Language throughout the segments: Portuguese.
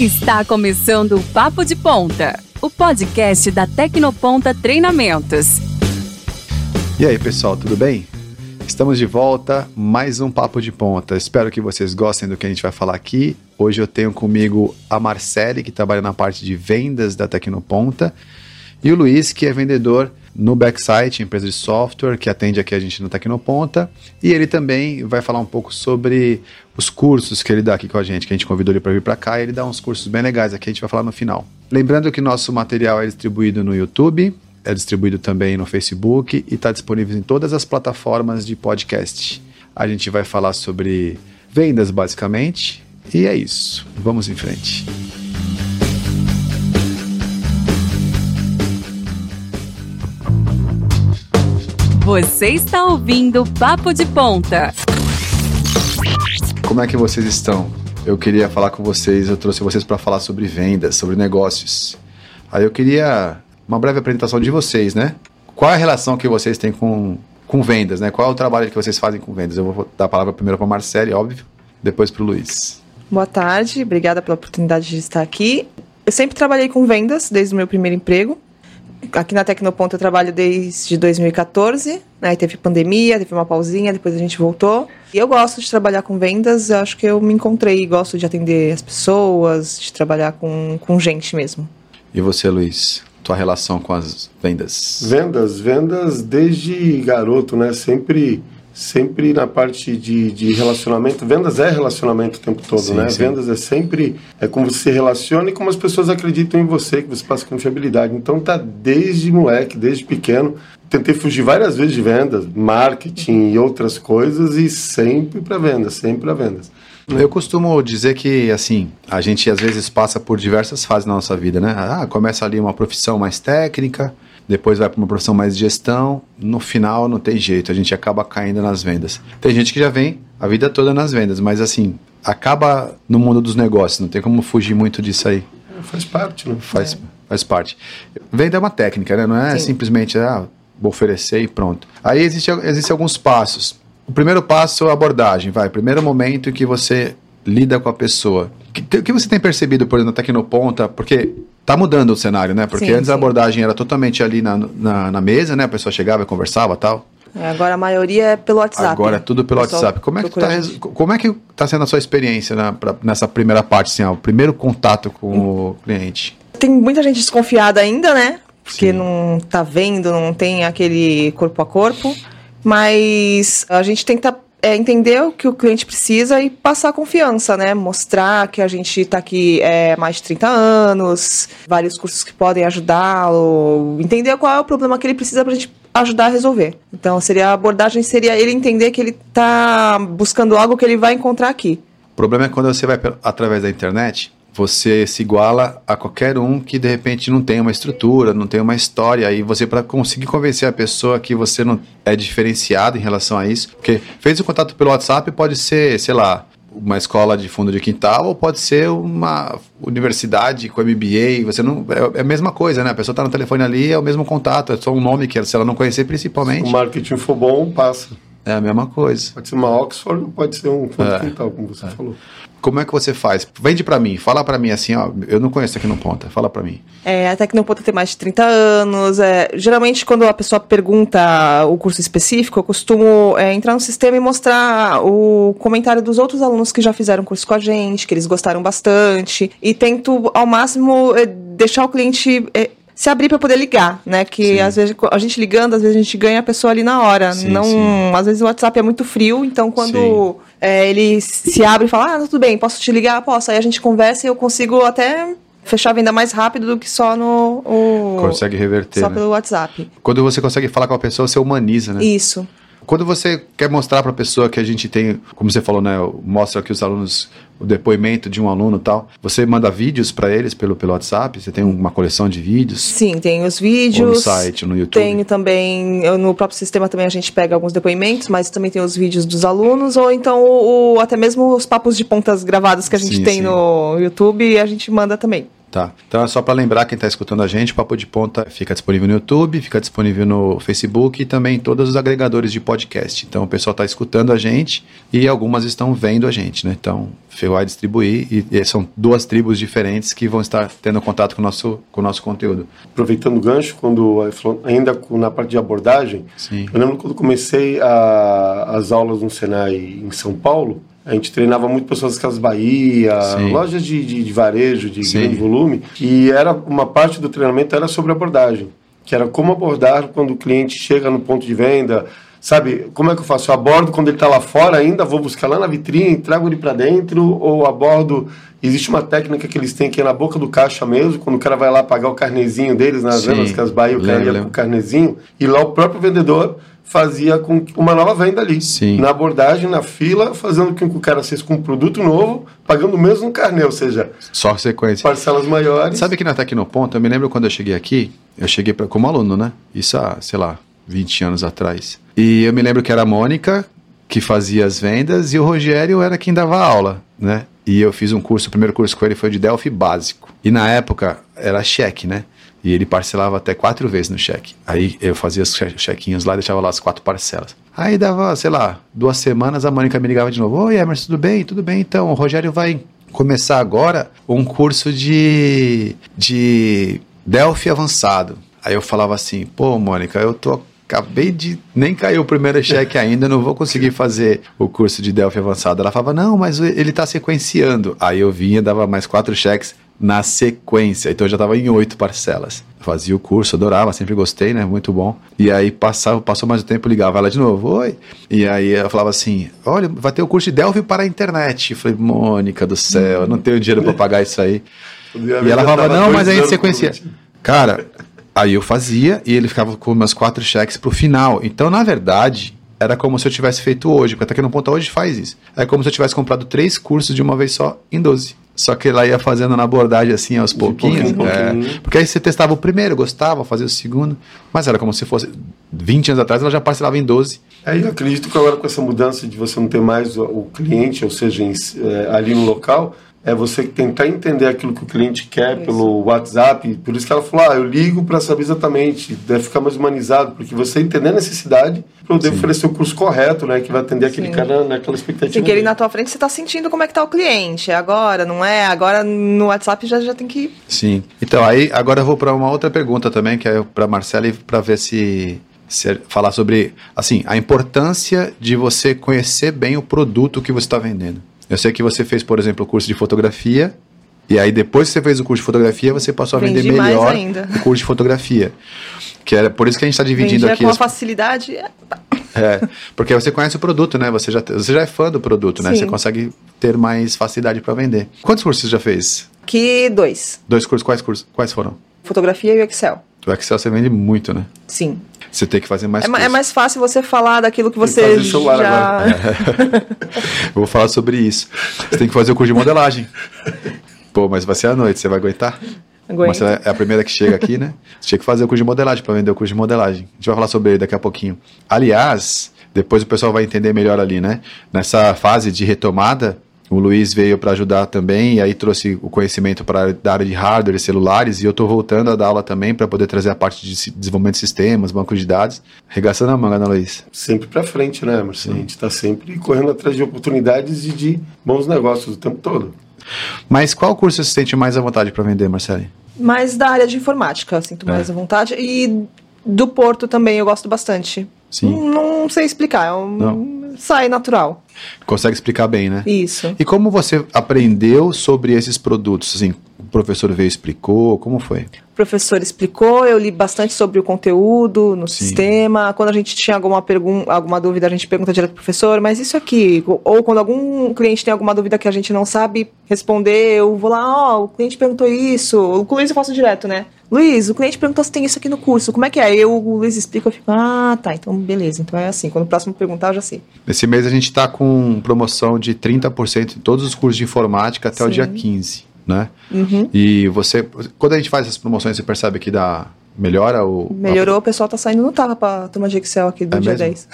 Está começando o Papo de Ponta, o podcast da Tecnoponta Treinamentos. E aí, pessoal, tudo bem? Estamos de volta, mais um Papo de Ponta. Espero que vocês gostem do que a gente vai falar aqui. Hoje eu tenho comigo a Marcele, que trabalha na parte de vendas da Tecnoponta, e o Luiz, que é vendedor no Backsite, empresa de software que atende aqui a gente no Tecnoponta. E ele também vai falar um pouco sobre os cursos que ele dá aqui com a gente, que a gente convidou ele para vir para cá. E ele dá uns cursos bem legais aqui, a gente vai falar no final. Lembrando que nosso material é distribuído no YouTube, é distribuído também no Facebook e está disponível em todas as plataformas de podcast. A gente vai falar sobre vendas, basicamente. E é isso. Vamos em frente. Você está ouvindo Papo de Ponta. Como é que vocês estão? Eu queria falar com vocês, eu trouxe vocês para falar sobre vendas, sobre negócios. Aí eu queria uma breve apresentação de vocês, né? Qual é a relação que vocês têm com, com vendas, né? Qual é o trabalho que vocês fazem com vendas? Eu vou dar a palavra primeiro para Marcele, óbvio, depois para o Luiz. Boa tarde, obrigada pela oportunidade de estar aqui. Eu sempre trabalhei com vendas desde o meu primeiro emprego aqui na Tecnoponto eu trabalho desde 2014, né? Teve pandemia, teve uma pausinha, depois a gente voltou. E eu gosto de trabalhar com vendas, acho que eu me encontrei, gosto de atender as pessoas, de trabalhar com, com gente mesmo. E você, Luiz? Tua relação com as vendas? Vendas, vendas desde garoto, né? Sempre sempre na parte de, de relacionamento. Vendas é relacionamento o tempo todo, sim, né? Sim. Vendas é sempre é como você se relaciona e como as pessoas acreditam em você, que você passa confiabilidade. Então tá desde moleque, desde pequeno. Tentei fugir várias vezes de vendas, marketing e outras coisas e sempre para vendas, sempre para vendas. Eu costumo dizer que, assim, a gente às vezes passa por diversas fases na nossa vida, né? Ah, começa ali uma profissão mais técnica, depois vai para uma profissão mais de gestão, no final não tem jeito, a gente acaba caindo nas vendas. Tem gente que já vem a vida toda nas vendas, mas assim, acaba no mundo dos negócios, não tem como fugir muito disso aí. É, faz parte, né? Faz, é. faz parte. Venda é uma técnica, né? Não é Sim. simplesmente, ah, vou oferecer e pronto. Aí existem existe alguns passos. O primeiro passo é a abordagem, vai. Primeiro momento em que você lida com a pessoa. O que, você tem percebido, por exemplo, na Tecnoponta? Porque Tá mudando o cenário, né? Porque sim, antes sim. a abordagem era totalmente ali na, na, na, mesa, né? A pessoa chegava e conversava tal. É, agora a maioria é pelo WhatsApp. Agora é tudo pelo WhatsApp. Como é, que tá, como é que tá sendo a sua experiência na, pra, nessa primeira parte, assim, ó, o primeiro contato com hum. o cliente? Tem muita gente desconfiada ainda, né? Porque sim. não tá vendo, não tem aquele corpo a corpo. Mas a gente tenta é entender o que o cliente precisa e passar confiança, né? Mostrar que a gente está aqui é, mais de 30 anos, vários cursos que podem ajudá-lo, entender qual é o problema que ele precisa para a gente ajudar a resolver. Então, seria a abordagem seria ele entender que ele está buscando algo que ele vai encontrar aqui. O problema é quando você vai através da internet você se iguala a qualquer um que de repente não tem uma estrutura, não tem uma história, e você para conseguir convencer a pessoa que você não é diferenciado em relação a isso, porque fez o contato pelo WhatsApp pode ser, sei lá, uma escola de fundo de quintal ou pode ser uma universidade com MBA, você não é, é a mesma coisa, né? A pessoa está no telefone ali, é o mesmo contato, é só um nome que se ela não conhecer principalmente. Se o marketing for bom, passa. É a mesma coisa. Pode ser uma Oxford ou pode ser um fundo é, de quintal, como você é. falou. Como é que você faz? Vende para mim, fala para mim assim, ó, eu não conheço aqui no Ponta, fala para mim. É, até que no Ponta tem mais de 30 anos. É, geralmente, quando a pessoa pergunta o curso específico, eu costumo é, entrar no sistema e mostrar o comentário dos outros alunos que já fizeram curso com a gente, que eles gostaram bastante. E tento, ao máximo, é, deixar o cliente é, se abrir para poder ligar, né? Que sim. às vezes a gente ligando, às vezes a gente ganha a pessoa ali na hora. Sim, não, sim. às vezes o WhatsApp é muito frio, então quando é, ele se abre e fala, ah, tudo bem, posso te ligar, posso. Aí a gente conversa e eu consigo até fechar a venda mais rápido do que só no o, consegue reverter só né? pelo WhatsApp. Quando você consegue falar com a pessoa, você humaniza, né? Isso. Quando você quer mostrar para a pessoa que a gente tem, como você falou, né, mostra que os alunos o depoimento de um aluno e tal, você manda vídeos para eles pelo, pelo WhatsApp? Você tem uma coleção de vídeos? Sim, tem os vídeos. Ou no site, no YouTube? Tenho também, no próprio sistema também a gente pega alguns depoimentos, mas também tem os vídeos dos alunos, ou então o, até mesmo os papos de pontas gravados que a gente sim, tem sim. no YouTube, a gente manda também. Tá. Então é só para lembrar quem está escutando a gente, o Papo de Ponta fica disponível no YouTube, fica disponível no Facebook e também em todos os agregadores de podcast. Então o pessoal está escutando a gente e algumas estão vendo a gente, né? Então vai distribuir e, e, são duas tribos diferentes que vão estar tendo contato com o nosso, com o nosso conteúdo. Aproveitando o gancho, quando ainda na parte de abordagem, Sim. eu lembro quando comecei a, as aulas no Senai em São Paulo, a gente treinava muito pessoas das Casas Bahia, Sim. lojas de, de, de, varejo de Sim. grande volume, e era uma parte do treinamento era sobre abordagem, que era como abordar quando o cliente chega no ponto de venda, sabe? Como é que eu faço? Eu abordo quando ele está lá fora ainda, vou buscar lá na vitrine, trago ele para dentro, ou abordo. Existe uma técnica que eles têm que é na boca do caixa mesmo, quando o cara vai lá pagar o carnezinho deles nas vendas Casas Bahia, o cara ia com o carnezinho, e lá o próprio vendedor fazia com uma nova venda ali. Sim. Na abordagem, na fila, fazendo com que o cara saísse com um produto novo, pagando o mesmo carnê, ou seja... Só sequência. Parcelas maiores. Sabe que na Tecnoponto, eu me lembro quando eu cheguei aqui, eu cheguei pra, como aluno, né? Isso há, sei lá, 20 anos atrás. E eu me lembro que era a Mônica que fazia as vendas e o Rogério era quem dava aula, né? E eu fiz um curso, o primeiro curso com ele foi de Delphi básico. E na época era cheque, né? E ele parcelava até quatro vezes no cheque. Aí eu fazia os chequinhos lá deixava lá as quatro parcelas. Aí dava, sei lá, duas semanas, a Mônica me ligava de novo. Oi, Emerson, tudo bem? Tudo bem, então. O Rogério vai começar agora um curso de, de Delphi avançado. Aí eu falava assim, pô, Mônica, eu tô acabei de. Nem caiu o primeiro cheque ainda, não vou conseguir fazer o curso de Delphi avançado. Ela falava, não, mas ele está sequenciando. Aí eu vinha, dava mais quatro cheques na sequência. Então eu já estava em oito parcelas. Fazia o curso, adorava, sempre gostei, né? Muito bom. E aí passava, passou mais o tempo, ligava ela de novo, oi. E aí ela falava assim: olha, vai ter o curso de Delphi para a internet. Eu falei, Mônica do céu, eu não tenho dinheiro para pagar isso aí. E ela falava, não, mas aí a gente sequencia. Cara, aí eu fazia e ele ficava com meus quatro cheques pro final. Então, na verdade, era como se eu tivesse feito hoje, porque até que no ponto hoje faz isso. É como se eu tivesse comprado três cursos de uma vez só em 12. Só que ela ia fazendo na abordagem assim aos pouquinhos. Pouquinho, é, pouquinho. Porque aí você testava o primeiro, gostava, fazia o segundo. Mas era como se fosse 20 anos atrás, ela já parcelava em 12. Aí eu acredito que agora com essa mudança de você não ter mais o, o cliente, ou seja, em, é, ali no local, é você tentar entender aquilo que o cliente quer isso. pelo WhatsApp. Por isso que ela falou: ah, eu ligo para saber exatamente, deve ficar mais humanizado, porque você entender a necessidade para poder oferecer o curso correto, né, que vai atender aquele Sim. cara naquela expectativa. Tem que ele na tua frente você está sentindo como é que tá o cliente. Agora, não é? Agora no WhatsApp já, já tem que. Sim. Então, aí agora eu vou para uma outra pergunta também, que é para Marcela, para ver se falar sobre assim a importância de você conhecer bem o produto que você está vendendo. Eu sei que você fez, por exemplo, o curso de fotografia. E aí, depois que você fez o curso de fotografia, você passou a Vendi vender melhor o curso de fotografia. Que era por isso que a gente está dividindo Vendia aqui. com as... facilidade. É, é, porque você conhece o produto, né? Você já, você já é fã do produto, né? Sim. Você consegue ter mais facilidade para vender. Quantos cursos você já fez? Que dois. Dois cursos. Quais cursos? Quais foram? Fotografia e o Excel. O Excel você vende muito, né? Sim. Você tem que fazer mais é, é mais fácil você falar daquilo que você já... Eu vou falar sobre isso. Você tem que fazer o curso de modelagem. Pô, mas vai ser à noite, você vai aguentar? Aguenta. Você é a primeira que chega aqui, né? Você tinha que fazer o curso de modelagem para vender o curso de modelagem. A gente vai falar sobre ele daqui a pouquinho. Aliás, depois o pessoal vai entender melhor ali, né? Nessa fase de retomada, o Luiz veio para ajudar também e aí trouxe o conhecimento para a área de hardware e celulares e eu estou voltando a dar aula também para poder trazer a parte de desenvolvimento de sistemas, banco de dados. Regaçando a manga, né, Luiz? Sempre para frente, né, Emerson? A gente está sempre correndo atrás de oportunidades e de bons negócios o tempo todo. Mas qual curso você sente mais à vontade para vender, Marcelo? Mais da área de informática, sinto mais é. à vontade. E do Porto também eu gosto bastante. Sim. Não, não sei explicar, é um, não. Sai natural. Consegue explicar bem, né? Isso. E como você aprendeu sobre esses produtos? Assim, professor veio e explicou? Como foi? O professor explicou, eu li bastante sobre o conteúdo no Sim. sistema. Quando a gente tinha alguma, pergunta, alguma dúvida, a gente pergunta direto pro professor, mas isso aqui. Ou quando algum cliente tem alguma dúvida que a gente não sabe responder, eu vou lá, ó, oh, o cliente perguntou isso. O cliente eu faço direto, né? Luiz, o cliente perguntou se tem isso aqui no curso, como é que é? Eu, o Luiz explica, eu fico, ah, tá, então beleza, então é assim, quando o próximo perguntar, eu já sei. Esse mês a gente está com promoção de 30% em todos os cursos de informática até Sim. o dia 15, né? Uhum. E você, quando a gente faz essas promoções, você percebe que dá, melhora o... Melhorou, o pessoal tá saindo no tapa pra turma de Excel aqui do é dia mesmo? 10.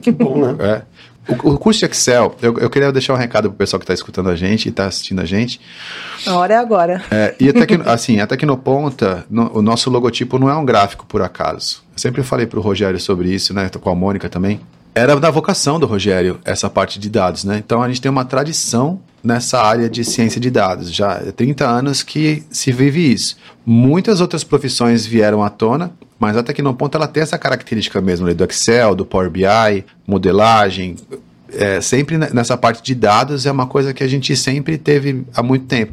Que bom, né? É. O, o curso de Excel, eu, eu queria deixar um recado pro pessoal que está escutando a gente e está assistindo a gente. A hora é agora. É, e até que, assim, até que no Ponta, no, o nosso logotipo não é um gráfico por acaso. Eu sempre falei pro Rogério sobre isso, né? Tô com a Mônica também. Era da vocação do Rogério, essa parte de dados, né? Então a gente tem uma tradição nessa área de ciência de dados. Já há 30 anos que se vive isso. Muitas outras profissões vieram à tona, mas a Tecnoponto ela tem essa característica mesmo né, do Excel, do Power BI, modelagem. É, sempre nessa parte de dados é uma coisa que a gente sempre teve há muito tempo.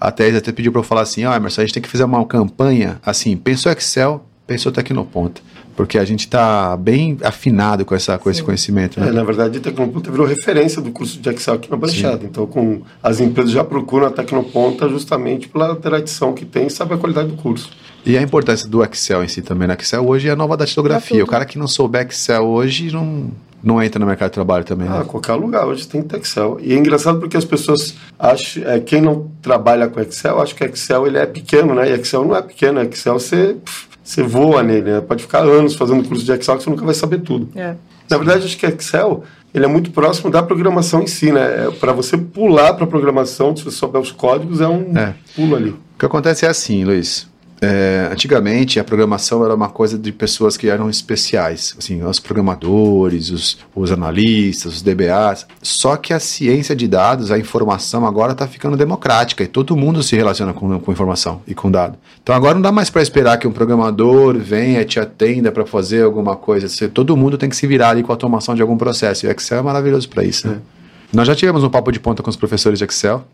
Até eles até pediu para eu falar assim, ó, oh, Emerson, a gente tem que fazer uma campanha assim, pensou Excel, pensou Tecnoponto porque a gente está bem afinado com, essa, com esse conhecimento. Né? É, na verdade, a Tecnoponta virou referência do curso de Excel aqui na Baixada. Então, com, as empresas já procuram a Tecnoponta justamente pela tradição que tem e sabe a qualidade do curso. E a importância do Excel em si também. Né? Excel hoje é a nova datilografia. O cara que não souber Excel hoje não, não entra no mercado de trabalho também. Né? Ah, qualquer lugar hoje tem que ter Excel. E é engraçado porque as pessoas acham, é, quem não trabalha com Excel, acha que Excel ele é pequeno, né? E Excel não é pequeno, Excel você. Pff, você voa nele, né? Pode ficar anos fazendo curso de Excel que você nunca vai saber tudo. É. Na verdade, acho que Excel ele é muito próximo da programação em si, né? É, para você pular para a programação, se você souber os códigos, é um é. pulo ali. O que acontece é assim, Luiz. É, antigamente a programação era uma coisa de pessoas que eram especiais, assim, os programadores, os, os analistas, os DBAs. Só que a ciência de dados, a informação agora está ficando democrática e todo mundo se relaciona com, com informação e com dado. Então agora não dá mais para esperar que um programador venha e te atenda para fazer alguma coisa. Todo mundo tem que se virar ali com a automação de algum processo. E o Excel é maravilhoso para isso. Né? É. Nós já tivemos um papo de ponta com os professores de Excel.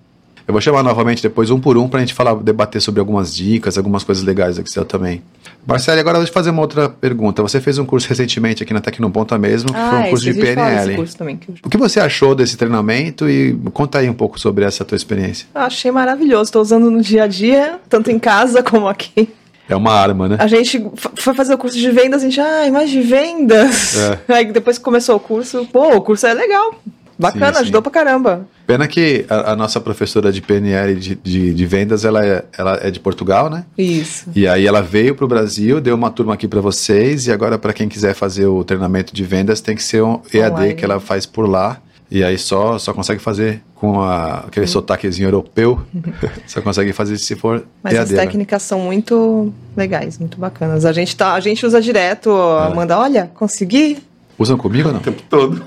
Eu vou chamar novamente depois um por um para a gente falar, debater sobre algumas dicas, algumas coisas legais do Excel também. Marcelo, agora eu vou te fazer uma outra pergunta. Você fez um curso recentemente aqui na Tecnoponta mesmo, ah, foi um curso de PNL. Curso também, que eu... O que você achou desse treinamento e conta aí um pouco sobre essa tua experiência. Eu achei maravilhoso, estou usando no dia a dia, tanto em casa como aqui. É uma arma, né? A gente foi fazer o curso de vendas, a gente, ah, mais de vendas. É. Aí depois que começou o curso, pô, o curso é legal. Bacana, sim, sim. ajudou pra caramba. Pena que a, a nossa professora de PNL de, de, de, vendas, ela é, ela é de Portugal, né? Isso. E aí ela veio para o Brasil, deu uma turma aqui para vocês, e agora para quem quiser fazer o treinamento de vendas, tem que ser um EAD Online. que ela faz por lá. E aí só, só consegue fazer com a, aquele uhum. sotaquezinho europeu. só consegue fazer se for Mas EAD, as né? técnicas né? são muito legais, muito bacanas. A gente, tá, a gente usa direto, é. Amanda, olha, consegui, Usam comigo ou não? O tempo todo.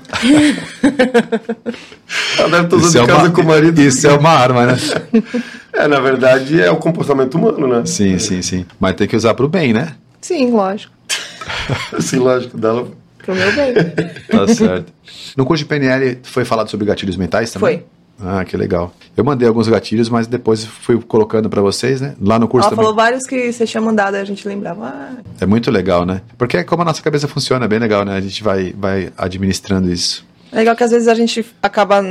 Ela deve estar usando é casa com o marido. Isso é uma arma, né? é, na verdade, é o comportamento humano, né? Sim, sim, sim. Mas tem que usar para o bem, né? Sim, lógico. sim, lógico. Dela... Pro meu bem. Tá certo. No curso de PNL foi falado sobre gatilhos mentais também? Foi. Ah, que legal. Eu mandei alguns gatilhos, mas depois fui colocando para vocês, né? Lá no curso Ela também. falou vários que você tinha mandado, a gente lembrava. Ah. É muito legal, né? Porque é como a nossa cabeça funciona, é bem legal, né? A gente vai, vai administrando isso. É legal que às vezes a gente acaba,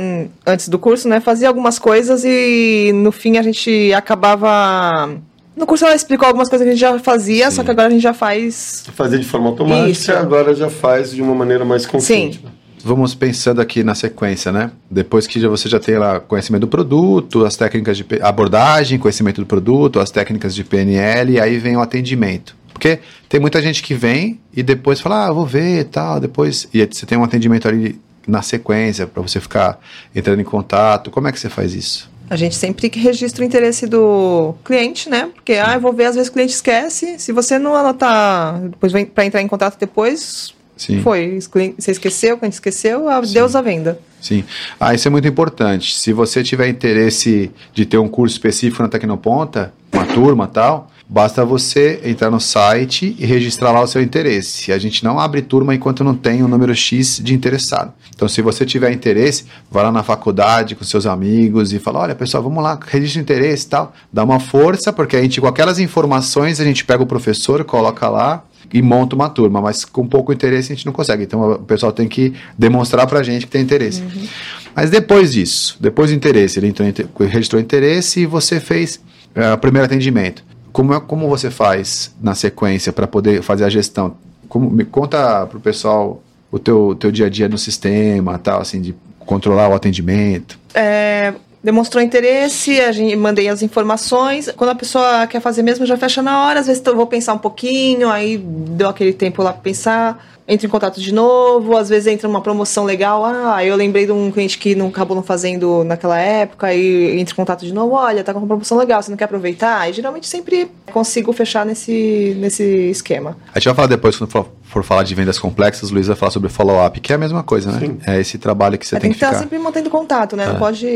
antes do curso, né? Fazia algumas coisas e no fim a gente acabava no curso ela explicou algumas coisas que a gente já fazia, Sim. só que agora a gente já faz. Fazia de forma automática, Isso. agora já faz de uma maneira mais consciente. Sim. Vamos pensando aqui na sequência, né? Depois que você já tem lá conhecimento do produto, as técnicas de abordagem, conhecimento do produto, as técnicas de PNL, aí vem o atendimento. Porque tem muita gente que vem e depois fala, ah, vou ver e tal, depois. E você tem um atendimento ali na sequência para você ficar entrando em contato. Como é que você faz isso? A gente sempre registra o interesse do cliente, né? Porque, ah, eu vou ver, às vezes o cliente esquece. Se você não anotar, depois para entrar em contato depois, Sim. Foi. Você esqueceu, quando esqueceu, Deus a venda. Sim. Ah, isso é muito importante. Se você tiver interesse de ter um curso específico na Tecnoponta, uma turma tal, basta você entrar no site e registrar lá o seu interesse. A gente não abre turma enquanto não tem um número X de interessado. Então, se você tiver interesse, vá lá na faculdade com seus amigos e fala: olha, pessoal, vamos lá, registre interesse e tal. Dá uma força, porque a gente, com aquelas informações, a gente pega o professor, coloca lá e monta uma turma, mas com pouco interesse a gente não consegue. Então o pessoal tem que demonstrar para a gente que tem interesse. Uhum. Mas depois disso, depois do interesse, ele entrou, registrou interesse e você fez uh, o primeiro atendimento. Como, é, como você faz na sequência para poder fazer a gestão? Como, me conta para o pessoal o teu, teu dia a dia no sistema, tal, assim, de controlar o atendimento. É, demonstrou interesse, a gente mandei as informações. Quando a pessoa quer fazer mesmo, já fecha na hora. Às vezes eu vou pensar um pouquinho, aí deu aquele tempo lá para pensar. Entra em contato de novo, às vezes entra uma promoção legal, ah, eu lembrei de um cliente que não acabou não fazendo naquela época e entra em contato de novo, olha, tá com uma promoção legal, você não quer aproveitar? E geralmente sempre consigo fechar nesse, nesse esquema. A gente vai falar depois, quando for, for falar de vendas complexas, o Luiz vai falar sobre follow-up, que é a mesma coisa, né? Sim. É esse trabalho que você é, tem, tem que, que estar ficar... sempre mantendo contato, né? É. Não pode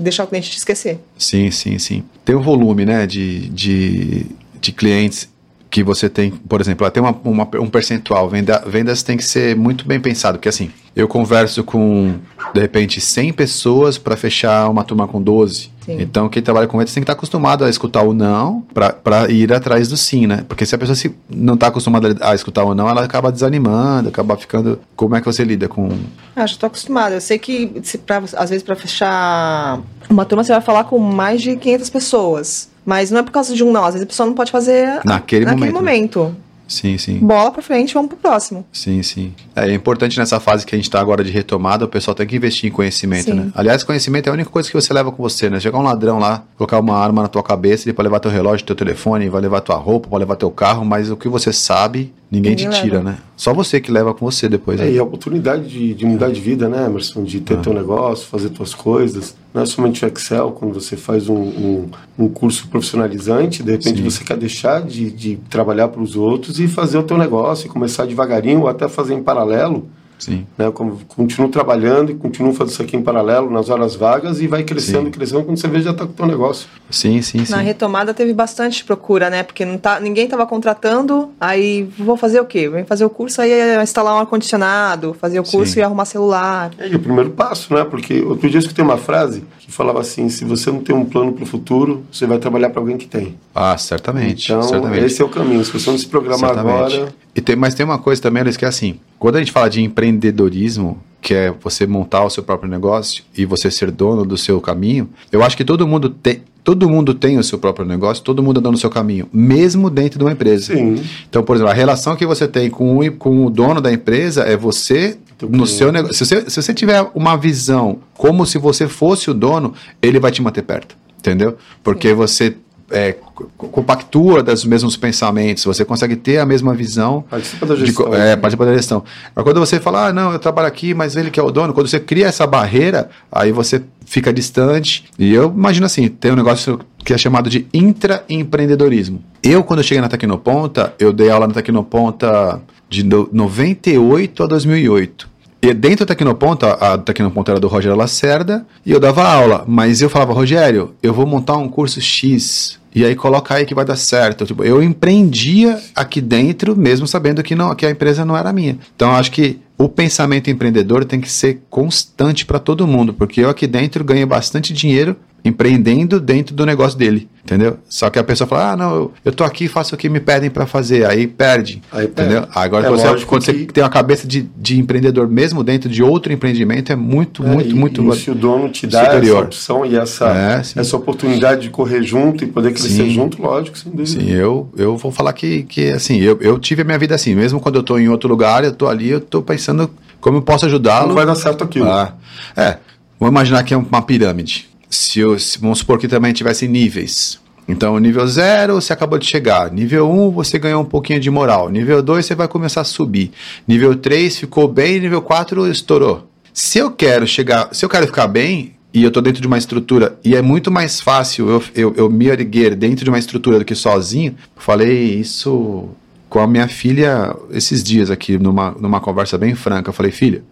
deixar o cliente te esquecer. Sim, sim, sim. Tem um volume, né, de, de, de clientes que você tem, por exemplo, tem uma, uma, um percentual, venda, vendas tem que ser muito bem pensado, porque assim, eu converso com, de repente, 100 pessoas para fechar uma turma com 12. Sim. Então, quem trabalha com vendas tem que estar acostumado a escutar o não para ir atrás do sim, né? Porque se a pessoa se não está acostumada a escutar o não, ela acaba desanimando, acaba ficando. Como é que você lida com. Ah, já estou acostumada. Eu sei que, se pra, às vezes, para fechar uma turma, você vai falar com mais de 500 pessoas. Mas não é por causa de um. Às vezes a pessoa não pode fazer naquele, naquele momento. momento. Sim, sim. Bola pra frente, vamos pro próximo. Sim, sim. É, é importante nessa fase que a gente tá agora de retomada, o pessoal tem que investir em conhecimento, sim. né? Aliás, conhecimento é a única coisa que você leva com você, né? Chegar um ladrão lá, colocar uma arma na tua cabeça, ele pode levar teu relógio, teu telefone, vai levar tua roupa, pode levar teu carro, mas o que você sabe, ninguém, ninguém te tira, leva. né? Só você que leva com você depois. É, né? e a oportunidade de, de mudar de vida, né, Emerson? De ter ah. teu negócio, fazer tuas coisas. Não é somente o Excel, quando você faz um, um, um curso profissionalizante, de repente Sim. você quer deixar de, de trabalhar para os outros e fazer o teu negócio, e começar devagarinho, ou até fazer em paralelo Sim. Né? Continuo trabalhando e continuo fazendo isso aqui em paralelo nas horas vagas e vai crescendo, sim. crescendo, quando você vê já está com o teu negócio. Sim, sim, sim. Na retomada teve bastante procura, né? Porque não tá, ninguém estava contratando, aí vou fazer o quê? Vem fazer o curso, aí é instalar um ar-condicionado, fazer o curso sim. e arrumar celular. É, e o primeiro passo, né? Porque outro dia eu escutei uma frase que falava assim, se você não tem um plano para o futuro, você vai trabalhar para alguém que tem. Ah, certamente. Então, certamente. esse é o caminho. Se você não se programar certamente. agora... E tem, mas tem uma coisa também, Luiz, que é assim, quando a gente fala de empreendedorismo, que é você montar o seu próprio negócio e você ser dono do seu caminho, eu acho que todo mundo tem, todo mundo tem o seu próprio negócio, todo mundo anda no seu caminho, mesmo dentro de uma empresa. Sim. Então, por exemplo, a relação que você tem com o, com o dono da empresa é você no seu negócio. Se você, se você tiver uma visão como se você fosse o dono, ele vai te manter perto. Entendeu? Porque Sim. você é, compactua dos mesmos pensamentos, você consegue ter a mesma visão. Participa da gestão. De, é, participa da gestão. Mas quando você fala, ah, não, eu trabalho aqui, mas ele que é o dono, quando você cria essa barreira, aí você fica distante. E eu imagino assim, tem um negócio que é chamado de intraempreendedorismo. Eu, quando eu cheguei na Tecnoponta, eu dei aula na Tecnoponta de 98 a 2008. E dentro da Tecnoponta, a Tecnoponta era do Rogério Lacerda, e eu dava aula, mas eu falava, Rogério, eu vou montar um curso X, e aí coloca aí que vai dar certo. Tipo, eu empreendia aqui dentro, mesmo sabendo que, não, que a empresa não era minha. Então, acho que o pensamento empreendedor tem que ser constante para todo mundo, porque eu aqui dentro ganho bastante dinheiro empreendendo dentro do negócio dele, entendeu? Só que a pessoa fala, ah, não, eu, eu tô aqui, faço o que me pedem para fazer, aí perde, aí entendeu? Perde. Agora, é você, quando que... você tem uma cabeça de, de empreendedor mesmo dentro de outro empreendimento, é muito, é, muito, e, muito... E se o dono te dá superior. essa opção e essa, é, essa oportunidade de correr junto e poder crescer sim. junto, lógico, sem dúvida. Sim, eu, eu vou falar que, que assim, eu, eu tive a minha vida assim, mesmo quando eu tô em outro lugar, eu tô ali, eu tô pensando como eu posso ajudá-lo. Não vai dar certo aquilo. Ah, é, vamos imaginar que é uma pirâmide se, eu, se vamos supor que também tivesse níveis. Então, nível 0 você acabou de chegar. Nível 1 um, você ganhou um pouquinho de moral. Nível 2 você vai começar a subir. Nível 3 ficou bem, nível 4 estourou. Se eu quero chegar, se eu quero ficar bem e eu estou dentro de uma estrutura e é muito mais fácil eu, eu, eu me erguer dentro de uma estrutura do que sozinho, falei isso com a minha filha esses dias aqui numa, numa conversa bem franca. Eu falei, filha,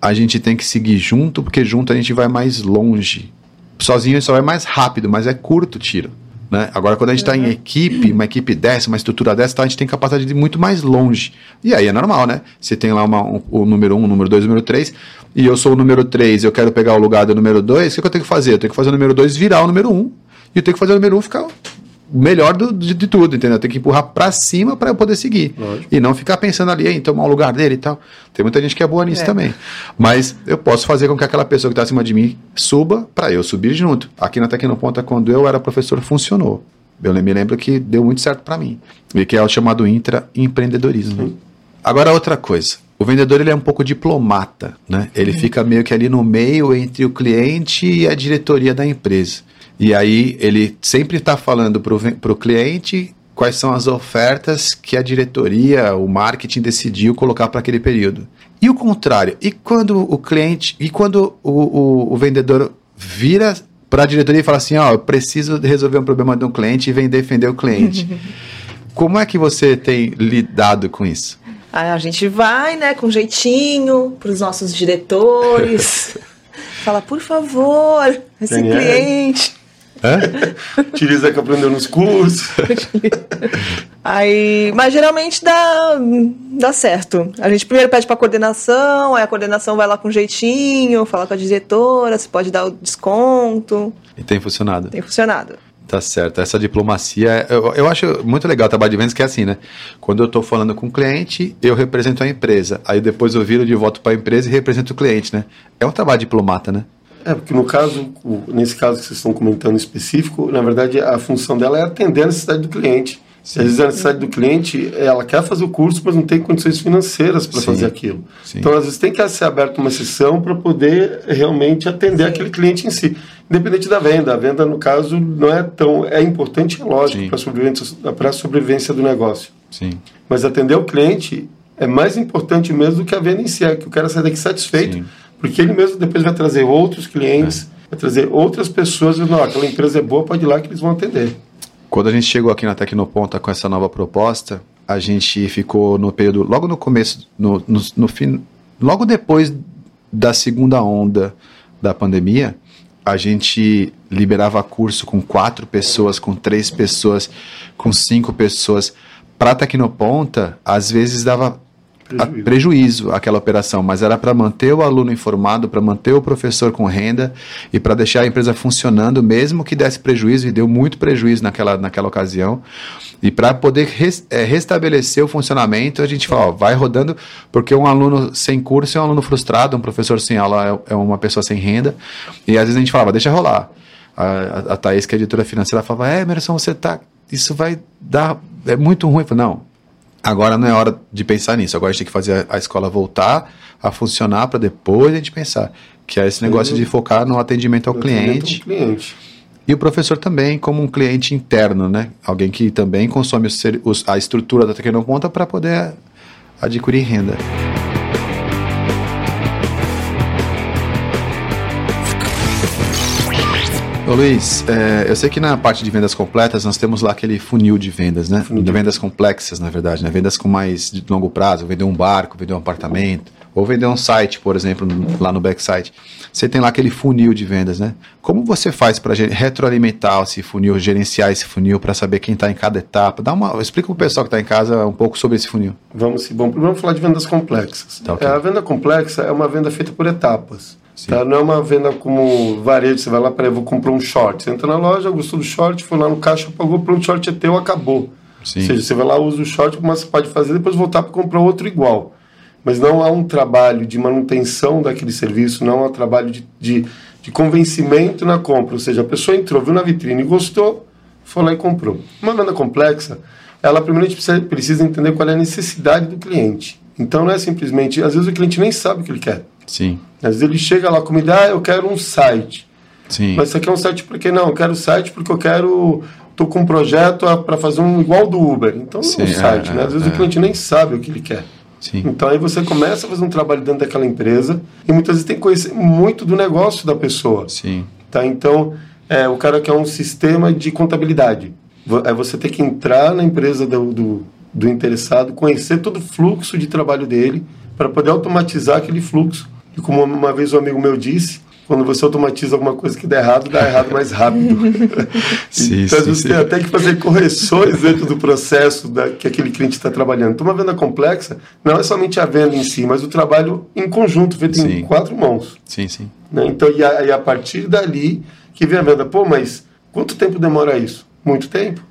a gente tem que seguir junto porque junto a gente vai mais longe sozinho só é mais rápido, mas é curto o tiro. Né? Agora, quando a gente está uhum. em equipe, uma equipe dessa, uma estrutura dessa, tá, a gente tem capacidade de ir muito mais longe. E aí é normal, né? Você tem lá uma, um, o número 1, um, o número 2, o número 3, e eu sou o número 3, eu quero pegar o lugar do número 2, o que, que eu tenho que fazer? Eu tenho que fazer o número 2 virar o número 1, um, e eu tenho que fazer o número 1 um ficar o melhor do, de, de, tudo, entendeu? Tem que empurrar para cima para eu poder seguir. Lógico. E não ficar pensando ali em tomar o lugar dele e tal. Tem muita gente que é boa nisso é. também. Mas eu posso fazer com que aquela pessoa que está acima de mim suba para eu subir junto. Aqui na Tecnoponta, quando eu era professor, funcionou. Eu me lembro que deu muito certo para mim. E que é o chamado intraempreendedorismo. Agora, outra coisa. O vendedor ele é um pouco diplomata, né? Ele uhum. fica meio que ali no meio entre o cliente e a diretoria da empresa. E aí ele sempre está falando para o cliente quais são as ofertas que a diretoria, o marketing decidiu colocar para aquele período. E o contrário, e quando o cliente, e quando o, o, o vendedor vira para a diretoria e fala assim, ó, oh, eu preciso resolver um problema de um cliente e vem defender o cliente. Como é que você tem lidado com isso? Aí a gente vai, né, com jeitinho para os nossos diretores. fala, por favor, esse é? cliente. É? Utiliza que aprendeu nos cursos. Aí, mas geralmente dá, dá certo. A gente primeiro pede para coordenação, aí a coordenação vai lá com jeitinho, fala com a diretora, se pode dar o desconto. E tem funcionado. Tem funcionado. Tá certo. Essa diplomacia, eu, eu acho muito legal o trabalho de vendas, que é assim, né? Quando eu estou falando com o cliente, eu represento a empresa. Aí depois eu viro de volta para a empresa e represento o cliente, né? É um trabalho diplomata, né? É, porque no caso, nesse caso que vocês estão comentando específico, na verdade a função dela é atender a necessidade do cliente. Sim. Às vezes a necessidade do cliente, ela quer fazer o curso, mas não tem condições financeiras para fazer aquilo. Sim. Então, às vezes, tem que ser aberta uma sessão para poder realmente atender Sim. aquele cliente em si. Independente da venda. A venda, no caso, não é tão. É importante, é lógico, para a sobrevivência, sobrevivência do negócio. Sim. Mas atender o cliente é mais importante mesmo do que a venda em si, é que o cara sai daqui satisfeito. Porque ele mesmo depois vai trazer outros clientes, é. vai trazer outras pessoas e não, aquela empresa é boa, pode ir lá que eles vão atender. Quando a gente chegou aqui na Tecnoponta com essa nova proposta, a gente ficou no período, logo no começo, no, no, no fim, logo depois da segunda onda da pandemia, a gente liberava curso com quatro pessoas, com três pessoas, com cinco pessoas. Para a Tecnoponta, às vezes dava prejuízo, prejuízo aquela operação, mas era para manter o aluno informado, para manter o professor com renda e para deixar a empresa funcionando, mesmo que desse prejuízo, e deu muito prejuízo naquela, naquela ocasião. E para poder res, é, restabelecer o funcionamento, a gente fala, ó, vai rodando, porque um aluno sem curso é um aluno frustrado, um professor sem aula é, é uma pessoa sem renda, e às vezes a gente falava, deixa rolar. A, a, a Thaís, que é editora financeira, falava, é, Emerson, você tá. Isso vai dar. É muito ruim. Eu falei, não, Agora não é hora de pensar nisso. Agora a gente tem que fazer a escola voltar a funcionar para depois a gente pensar. Que é esse negócio de focar no atendimento ao cliente. cliente. E o professor também como um cliente interno, né? Alguém que também consome os, a estrutura da Tecnoponta para poder adquirir renda. Ô Luiz, é, eu sei que na parte de vendas completas nós temos lá aquele funil de vendas, né? Funil de vendas complexas, na verdade, né? Vendas com mais de longo prazo, vender um barco, vender um apartamento, ou vender um site, por exemplo, lá no backsite. Você tem lá aquele funil de vendas, né? Como você faz para retroalimentar esse funil, gerenciar esse funil para saber quem está em cada etapa? Dá uma, explica para o pessoal que está em casa um pouco sobre esse funil. Vamos. Bom, primeiro vamos falar de vendas complexas. Tá, okay. é, a venda complexa é uma venda feita por etapas. Tá? Não é uma venda como varejo, você vai lá, para vou comprar um short. Você entra na loja, gostou do short, foi lá no caixa, pagou, pronto, o short é teu, acabou. Sim. Ou seja, você vai lá, usa o short, mas você pode fazer, depois voltar para comprar outro igual. Mas não há um trabalho de manutenção daquele serviço, não há um trabalho de, de, de convencimento na compra. Ou seja, a pessoa entrou, viu na vitrine, gostou, foi lá e comprou. Uma venda complexa, ela primeiro precisa, precisa entender qual é a necessidade do cliente. Então não é simplesmente, às vezes o cliente nem sabe o que ele quer. Sim. Às vezes ele chega lá com ah, eu quero um site. Sim. Mas você quer um site porque não, eu quero site porque eu quero tô com um projeto para fazer um igual do Uber. Então Sim, um site, é, né? Às vezes é. o cliente nem sabe o que ele quer. Sim. Então aí você começa a fazer um trabalho dentro daquela empresa e muitas vezes tem que conhecer muito do negócio da pessoa. Sim. Tá? Então, é, o cara quer um sistema de contabilidade. É você ter que entrar na empresa do, do, do interessado, conhecer todo o fluxo de trabalho dele para poder automatizar aquele fluxo e como uma vez um amigo meu disse, quando você automatiza alguma coisa que dá errado, dá errado mais rápido. sim, então sim, você tem até que fazer correções dentro do processo da, que aquele cliente está trabalhando. Então, uma venda complexa não é somente a venda em si, mas o trabalho em conjunto, feito sim. em quatro mãos. Sim, sim. Né? Então, e a, e a partir dali que vem a venda. Pô, mas quanto tempo demora isso? Muito tempo.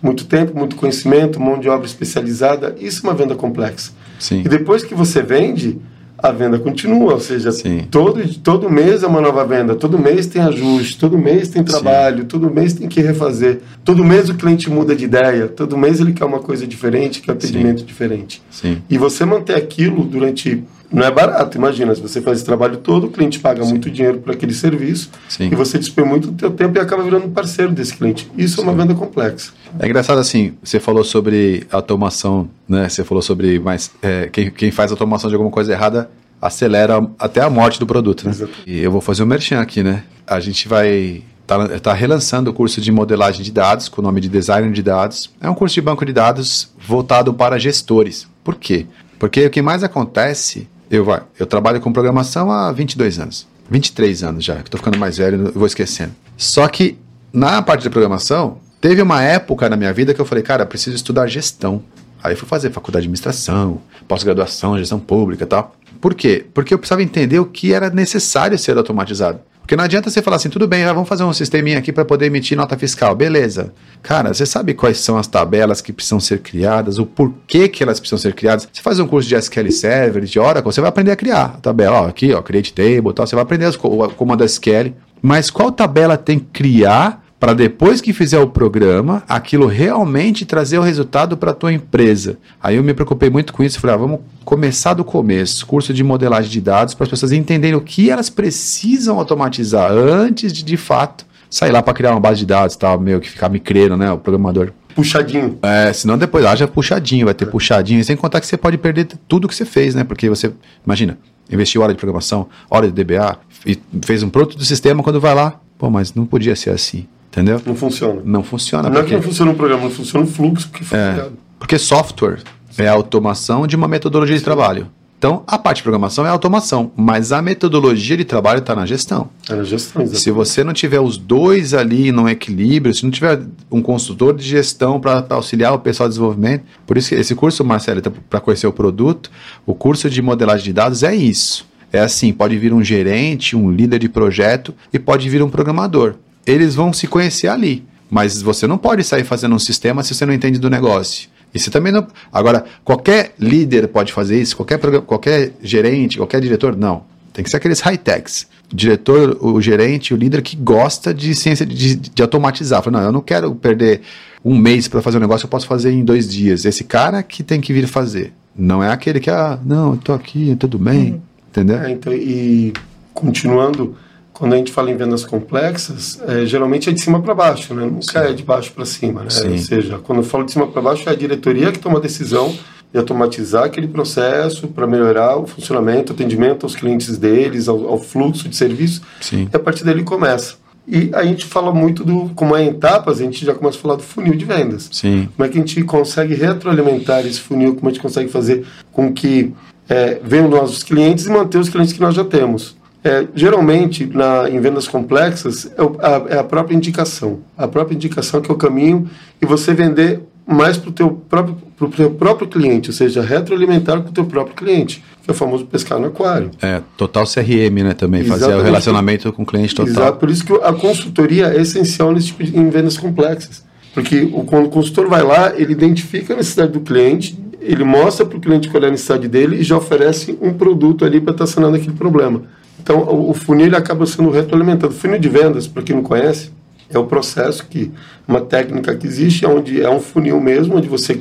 Muito tempo, muito conhecimento, mão de obra especializada. Isso é uma venda complexa. Sim. E depois que você vende, a venda continua, ou seja, todo, todo mês é uma nova venda, todo mês tem ajuste, todo mês tem trabalho, Sim. todo mês tem que refazer, todo mês o cliente muda de ideia, todo mês ele quer uma coisa diferente, quer um atendimento Sim. diferente. Sim. E você manter aquilo durante não é barato. Imagina, se você faz esse trabalho todo, o cliente paga Sim. muito dinheiro por aquele serviço Sim. e você dispõe muito do seu tempo e acaba virando parceiro desse cliente. Isso Sim. é uma venda complexa. É engraçado assim, você falou sobre automação, né? Você falou sobre mais é, quem, quem faz automação de alguma coisa errada acelera até a morte do produto, né? Exato. E eu vou fazer um merchan aqui, né? A gente vai está tá relançando o curso de modelagem de dados com o nome de Design de Dados. É um curso de banco de dados voltado para gestores. Por quê? Porque o que mais acontece, eu, eu trabalho com programação há 22 anos, 23 anos já, que estou ficando mais velho, vou esquecendo. Só que na parte de programação, teve uma época na minha vida que eu falei, cara, preciso estudar gestão. Aí fui fazer faculdade de administração, pós-graduação, gestão pública e tal. Por quê? Porque eu precisava entender o que era necessário ser automatizado. Porque não adianta você falar assim, tudo bem, vamos fazer um sisteminha aqui para poder emitir nota fiscal, beleza. Cara, você sabe quais são as tabelas que precisam ser criadas, o porquê que elas precisam ser criadas? Você faz um curso de SQL Server, de Oracle, você vai aprender a criar a tabela, ó, aqui, ó, create table, tal, você vai aprender o comando SQL. Mas qual tabela tem que criar para depois que fizer o programa, aquilo realmente trazer o resultado para a tua empresa. Aí eu me preocupei muito com isso, falei, ah, vamos começar do começo, curso de modelagem de dados para as pessoas entenderem o que elas precisam automatizar antes de de fato sair lá para criar uma base de dados, tal, meio que ficar micreno, né, o programador. Puxadinho. É, senão depois haja puxadinho, vai ter é. puxadinho, sem contar que você pode perder tudo que você fez, né? Porque você, imagina, investiu hora de programação, hora de DBA, e fez um produto do sistema, quando vai lá, pô, mas não podia ser assim. Entendeu? Não funciona. Não funciona. Não porque... é que não funciona o programa, não funciona o fluxo que foi é, Porque software é a automação de uma metodologia Sim. de trabalho. Então, a parte de programação é automação, mas a metodologia de trabalho está na gestão. É na gestão, exatamente. Se você não tiver os dois ali no equilíbrio, se não tiver um consultor de gestão para auxiliar o pessoal de desenvolvimento, por isso que esse curso, Marcelo, tá para conhecer o produto, o curso de modelagem de dados é isso. É assim, pode vir um gerente, um líder de projeto e pode vir um programador eles vão se conhecer ali. Mas você não pode sair fazendo um sistema se você não entende do negócio. E você também não. Agora, qualquer líder pode fazer isso, qualquer, qualquer gerente, qualquer diretor, não. Tem que ser aqueles high-techs. O diretor, o gerente, o líder que gosta de ciência de, de automatizar. Fala, não, eu não quero perder um mês para fazer um negócio, eu posso fazer em dois dias. Esse cara que tem que vir fazer. Não é aquele que, ah, não, eu tô aqui, tudo bem. Uhum. Entendeu? É, então, e continuando, quando a gente fala em vendas complexas, é, geralmente é de cima para baixo, né? Nunca Sim. é de baixo para cima, né? Sim. Ou seja, quando eu falo de cima para baixo, é a diretoria que toma a decisão de automatizar aquele processo para melhorar o funcionamento, atendimento aos clientes deles, ao, ao fluxo de serviço. Sim. E a partir dali começa. E a gente fala muito do, como é em etapas, a gente já começa a falar do funil de vendas. Sim. Como é que a gente consegue retroalimentar esse funil, como a gente consegue fazer com que é, venham nossos clientes e manter os clientes que nós já temos. É, geralmente, na, em vendas complexas, é, a, é, a, própria indicação. A própria indicação que é o caminho e você vender mais para o teu próprio, pro teu próprio cliente, ou seja, retroalimentar com o teu próprio cliente, que é o famoso pescar no aquário. É, total CRM, né, também, Exatamente. fazer o relacionamento com o cliente total. Exato, por isso que a consultoria é essencial nesse tipo de, em vendas complexas. Porque o, quando o consultor vai lá, ele identifica a necessidade do cliente, ele mostra para o cliente qual é a necessidade dele e já oferece um produto ali para estar sanando aquele problema. Então, o, o funil acaba sendo retroalimentado. O funil de vendas, para quem não conhece, é o processo que uma técnica que existe, onde é um funil mesmo, onde você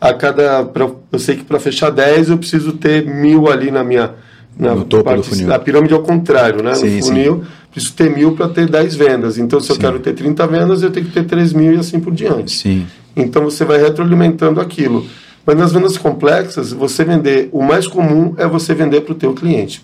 a cada pra, eu sei que para fechar 10 eu preciso ter mil ali na minha na no topo parte, do funil. A pirâmide ao contrário, né? Sim, no funil, sim. preciso ter mil para ter 10 vendas. Então, se eu quero ter 30 vendas, eu tenho que ter 3 mil e assim por diante. Sim. Então, você vai retroalimentando aquilo. Mas nas vendas complexas, você vender, o mais comum é você vender para o teu cliente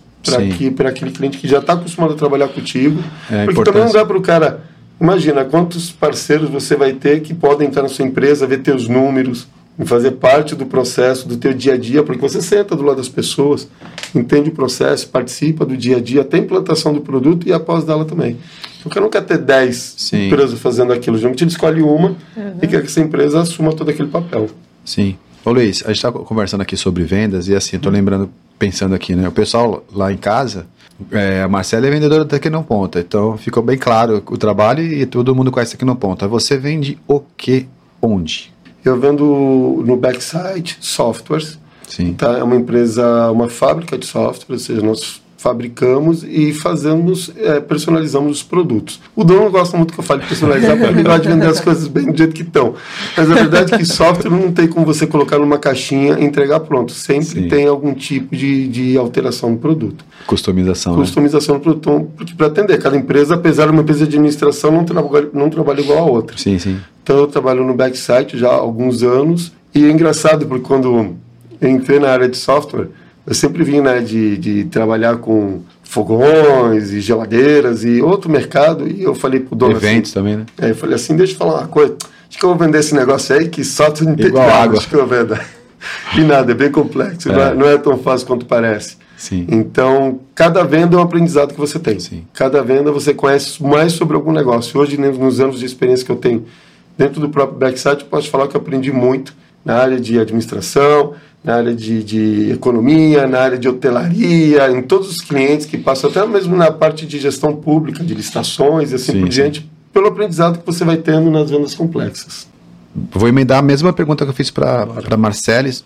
para aquele cliente que já está acostumado a trabalhar contigo. É porque também não dá para o cara. Imagina quantos parceiros você vai ter que podem entrar na sua empresa, ver teus números, e fazer parte do processo, do teu dia a dia, porque você senta do lado das pessoas, entende o processo, participa do dia a dia, até a implantação do produto e após dela também. Então, eu não quer ter 10 empresas fazendo aquilo, geralmente ele escolhe uma uhum. e quer que essa empresa assuma todo aquele papel. Sim. Ô Luiz, a gente está conversando aqui sobre vendas e assim, estou lembrando pensando aqui, né? O pessoal lá em casa, é, a Marcela é vendedora da Tecnoponta, então ficou bem claro o trabalho e todo mundo conhece a Tecnoponta. Você vende o que, onde? Eu vendo no backside softwares. Sim. Tá? É uma empresa, uma fábrica de software, ou seja, nós fabricamos e fazemos, é, personalizamos os produtos. O dono gosta muito que eu fale personalizar, porque ele gosta de vender as coisas bem do jeito que estão. Mas a verdade é que software não tem como você colocar numa caixinha e entregar pronto. Sempre Sim. tem algum tipo de, de alteração no produto. Customização. Né? Customização né? no produto. Porque para atender, cada empresa, apesar de uma empresa de administração, não trabalha, não trabalha igual a outra. Sim, sim. Então eu trabalho no backsite já há alguns anos. E é engraçado, porque quando eu entrei na área de software, eu sempre vim né, de, de trabalhar com fogões e geladeiras e outro mercado. E eu falei pro dono. Eventos assim, também, né? É, eu falei assim: deixa eu falar uma coisa. Acho que eu vou vender esse negócio aí que só tu não tem Igual nada, água. Acho que eu vender. E nada, é bem complexo. É. Não, é, não, é, tão fácil quanto parece. Sim. Então, cada venda é um aprendizado que você tem. Sim. Cada venda você conhece mais sobre algum negócio. Hoje, nos anos de experiência que eu tenho dentro do próprio Backside, eu posso falar que eu aprendi muito na área de administração, na área de, de, economia, na área de hotelaria, em todos os clientes que passam, até mesmo na parte de gestão pública, de licitações e assim sim, por diante, pelo aprendizado que você vai tendo nas vendas complexas. Vou emendar a mesma pergunta que eu fiz para claro. Marceles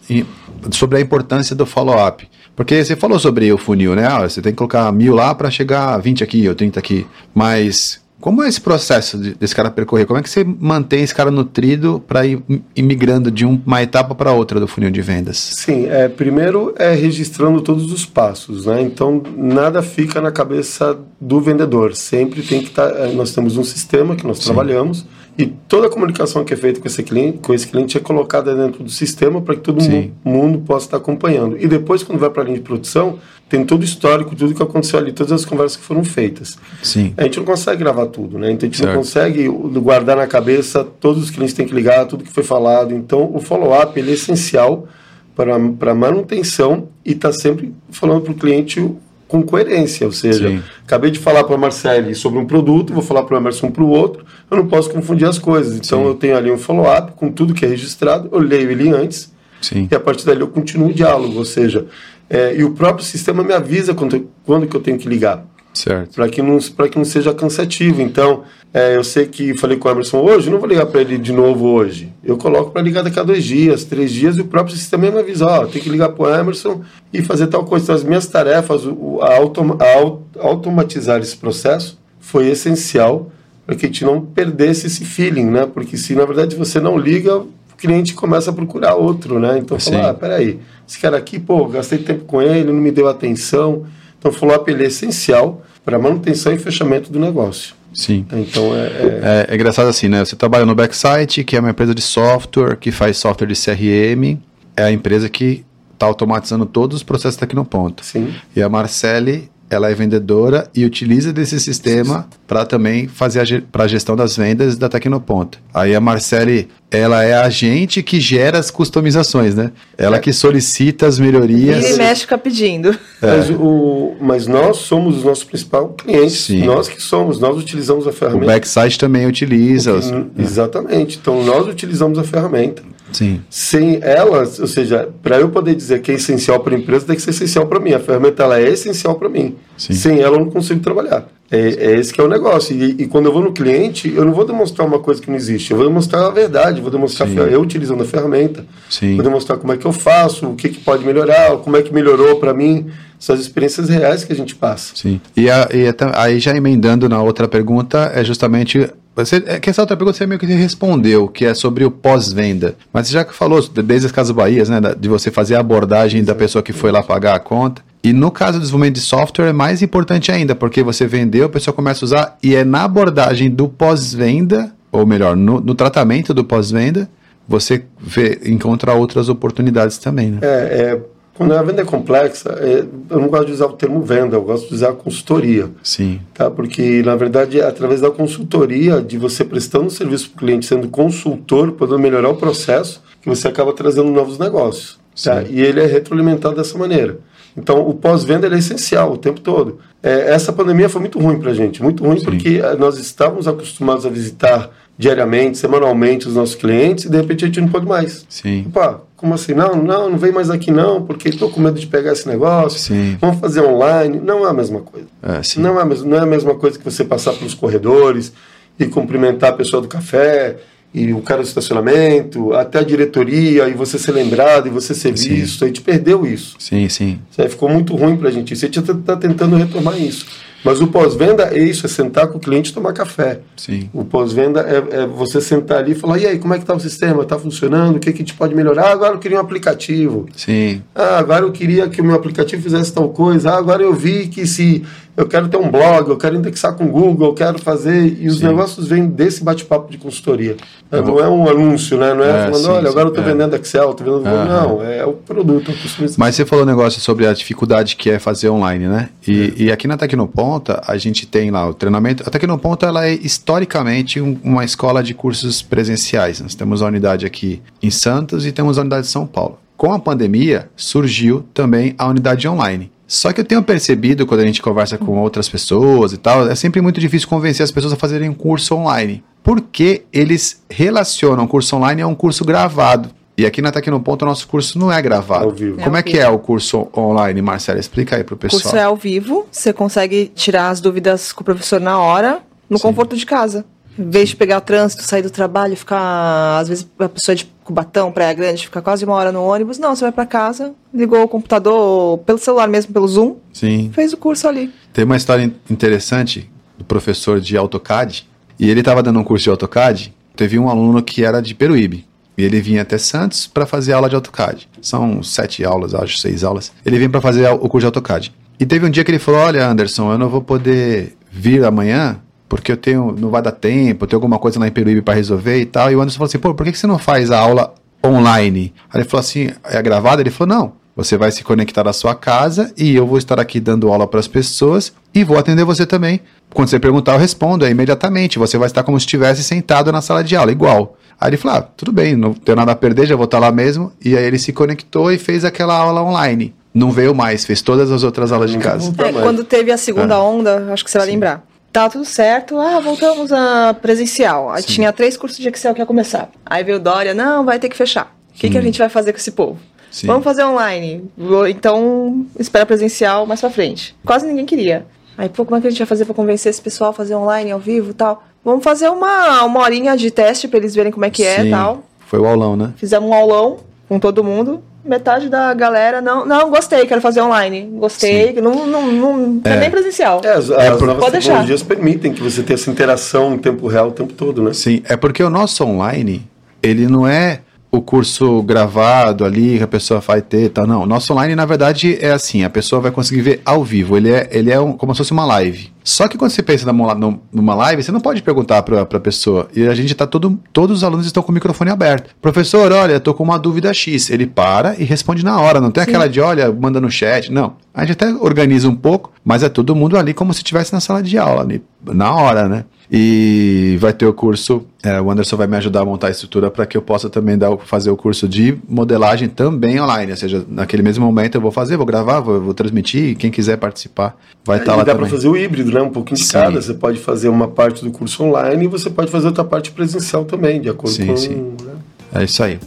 sobre a importância do follow-up. Porque você falou sobre o funil, né? Ah, você tem que colocar mil lá para chegar a 20 aqui ou 30 aqui. Mas como é esse processo de, desse cara percorrer? Como é que você mantém esse cara nutrido para ir, migrando de uma etapa para outra do funil de vendas? Sim, é, primeiro é registrando todos os passos, né? Então nada fica na cabeça do vendedor. Sempre tem que estar. Tá, nós temos um sistema que nós Sim. trabalhamos e toda a comunicação que é feita com esse cliente, com esse cliente é colocada dentro do sistema para que todo mundo, mundo, possa estar acompanhando. E depois, quando vai para a linha de produção, tem todo o histórico, tudo que aconteceu ali, todas as conversas que foram feitas. Sim. A gente não consegue gravar tudo, né? Então a gente certo. não consegue guardar na cabeça todos os clientes têm que ligar, tudo que foi falado. Então o follow-up é essencial para, para manutenção e está sempre falando para o cliente com coerência, ou seja, Sim. acabei de falar para a Marcele sobre um produto, vou falar para o Emerson para o outro, eu não posso confundir as coisas. Então Sim. eu tenho ali um follow-up com tudo que é registrado, eu leio ele antes Sim. e a partir dali eu continuo o diálogo, ou seja, é, e o próprio sistema me avisa quando, quando que eu tenho que ligar. Certo. Para que, não, que não seja cansativo. Então, é, eu sei que falei com o Emerson hoje, não vou ligar para ele de novo hoje. Eu coloco para ligar daqui a dois dias, três dias, e o próprio sistema me avisa: ó, tem que ligar para o Emerson e fazer tal coisa. Então, as minhas tarefas, a, autom a automatizar esse processo foi essencial para que a gente não perdesse esse feeling, né? Porque se na verdade você não liga, o cliente começa a procurar outro, né? Então, falar: ah, peraí, esse cara aqui, pô, gastei tempo com ele, não me deu atenção. Então, o follow-up é essencial para manutenção e fechamento do negócio. Sim. Então é, é... é, é engraçado assim, né? Você trabalha no Backsite, que é uma empresa de software que faz software de CRM, é a empresa que está automatizando todos os processos da Tecnoponto. Sim. E a Marcele ela é vendedora e utiliza desse sistema para também fazer para a gestão das vendas da Tecnoponta. Aí a Marcele, ela é a agente que gera as customizações, né? Ela é. que solicita as melhorias. E mexe fica pedindo. É. Mas, o, mas nós somos os nossos principais clientes. Sim. Nós que somos, nós utilizamos a ferramenta. O Backside também utiliza. Os, exatamente. Então nós utilizamos a ferramenta. Sim. Sem elas, ou seja, para eu poder dizer que é essencial para a empresa, tem que ser essencial para mim. A ferramenta ela é essencial para mim. Sim. Sem ela, eu não consigo trabalhar. É, é, esse que é o negócio. E, e, quando eu vou no cliente, eu não vou demonstrar uma coisa que não existe. Eu vou demonstrar a verdade, vou demonstrar eu utilizando a ferramenta. Sim. Vou demonstrar como é que eu faço, o que, que pode melhorar, como é que melhorou para mim. São as experiências reais que a gente passa. Sim. E, a, e aí, já emendando na outra pergunta, é justamente você, é que essa outra pergunta você meio que respondeu, que é sobre o pós-venda. Mas você já falou desde as Casas Bahias, né? De você fazer a abordagem da pessoa que foi lá pagar a conta. E no caso do desenvolvimento de software é mais importante ainda, porque você vendeu, a pessoa começa a usar, e é na abordagem do pós-venda, ou melhor, no, no tratamento do pós-venda, você vê, encontra outras oportunidades também. Né? É, é quando a venda é complexa, é, eu não gosto de usar o termo venda, eu gosto de usar consultoria. Sim. Tá? Porque, na verdade, é através da consultoria, de você prestando serviço para o cliente, sendo consultor, podendo melhorar o processo, que você acaba trazendo novos negócios. Tá? E ele é retroalimentado dessa maneira. Então, o pós-venda é essencial o tempo todo. É, essa pandemia foi muito ruim para a gente, muito ruim Sim. porque eh, nós estávamos acostumados a visitar diariamente, semanalmente os nossos clientes e de repente a gente não pode mais. Sim. Opa, como assim? Não, não, não vem mais aqui não, porque estou com medo de pegar esse negócio. Sim. Vamos fazer online. Não é a mesma coisa. É, sim. Não, é a mesma, não é a mesma coisa que você passar pelos corredores e cumprimentar a pessoa do café e o cara do estacionamento, até a diretoria, e você ser lembrado, e você ser Sim. visto, a gente perdeu isso. Sim, sim. Isso aí ficou muito ruim pra gente. Isso a gente está tentando retomar isso. Mas o pós-venda é isso, é sentar com o cliente e tomar café. Sim. O pós-venda é, é você sentar ali e falar, e aí, como é que tá o sistema? Tá funcionando? O que, que a gente pode melhorar? Ah, agora eu queria um aplicativo. Sim. Ah, agora eu queria que o meu aplicativo fizesse tal coisa. Ah, agora eu vi que se eu quero ter um blog, eu quero indexar com o Google, eu quero fazer. E os Sim. negócios vêm desse bate-papo de consultoria. Eu não é um anúncio, né? Não é, É, falando, sim, olha, agora eu estou é. vendendo Excel, estou vendendo. Aham. Não, é o produto. É Mas você falou um negócio sobre a dificuldade que é fazer online, né? E, e aqui na Tecnoponta, a gente tem lá o treinamento. A Tecnoponta, ela é historicamente um- uma escola de cursos presenciais. Nós temos a unidade aqui em Santos e temos a unidade de São Paulo. Com a pandemia, surgiu também a unidade online. Só que eu tenho percebido, quando a gente conversa com outras pessoas e tal, é sempre muito difícil convencer as pessoas a fazerem um curso online. Porque eles relacionam o curso online a um curso gravado. E aqui na Tecnoponta, o nosso curso não é gravado. Ao vivo. Como É é, que vivo. é o curso online, Marcela? Explica aí pro O pessoal. curso é ao vivo, você consegue tirar as dúvidas com o professor na hora, no Sim. conforto de casa. Em vez de pegar o trânsito, sair do trabalho, ficar, às vezes, a pessoa de Cubatão, Praia Grande, ficar quase uma hora no ônibus. Não, você vai pra casa, ligou o computador pelo celular mesmo, pelo Zoom, Sim. fez o curso ali. Tem uma história in- interessante do professor de AutoCAD. E ele estava dando um curso de AutoCAD. Teve um aluno que era de Peruíbe. E ele vinha até Santos para fazer aula de AutoCAD. São sete aulas, acho, seis aulas. Ele vinha para fazer o curso de AutoCAD. E teve um dia que ele falou: Olha, Anderson, eu não vou poder vir amanhã porque eu tenho, não vai dar tempo, eu tenho alguma coisa lá em Peruíbe para resolver e tal. E o Anderson falou assim: Pô, por que você não faz a aula online? Aí ele falou assim: É gravada? Ele falou: Não. Você vai se conectar à sua casa e eu vou estar aqui dando aula para as pessoas e vou atender você também. Quando você perguntar, eu respondo é imediatamente. Você vai estar como se estivesse sentado na sala de aula, igual. Aí ele falou: ah, tudo bem, não tenho nada a perder, já vou estar lá mesmo. E aí ele se conectou e fez aquela aula online. Não veio mais, fez todas as outras aulas de casa. É, quando teve a segunda Ah. onda, acho que você vai lembrar. Tá tudo certo, ah, voltamos a presencial. Aí Sim. tinha três cursos de Excel que ia começar. Aí veio o Dória, não, vai ter que fechar. O que, que a Hum. gente vai fazer com esse povo? Sim. Vamos fazer online. Então, espera presencial mais pra frente. Quase ninguém queria. Aí, pô, como é que a gente vai fazer pra convencer esse pessoal a fazer online, ao vivo e tal? Vamos fazer uma, uma horinha de teste pra eles verem como é que é e Sim, tal. Foi o aulão, né? Fizemos um aulão com todo mundo. Metade da galera, não, não, gostei, quero fazer online. Gostei, não, não, não, é. nem presencial. É, as, É, as por- novas Pode deixar. tecnologias permitem que você tenha essa interação em tempo real o tempo todo, né? Sim, é porque o nosso online, ele não é o curso gravado ali que a pessoa vai ter, tá? Não, o nosso online, na verdade, é assim, a pessoa vai conseguir ver ao vivo, ele é, ele é um- como se fosse uma live. Só que quando você pensa numa, num- numa live, você não pode perguntar pra, pra pessoa. E a gente tá todo, todos os alunos estão com o microfone aberto. Professor, olha, tô com uma dúvida X. Ele para e responde na hora, não tem aquela de, olha, manda no chat. Não. A gente até organiza um pouco, mas é todo mundo ali como se estivesse na sala de aula, ali, na hora, né? E vai ter o curso, é, o Anderson vai me ajudar a montar a estrutura para que eu possa também dar, o- fazer o curso de modelagem também online. Ou seja, naquele mesmo momento eu vou fazer, vou gravar, vou, vou transmitir, quem quiser participar vai estar e lá dá também. para fazer o híbrido, né? Um pouquinho de Sim. cada. Você pode fazer uma parte do curso online e você pode fazer outra parte presencial também, de acordo Sim, com. sim. né? É isso aí.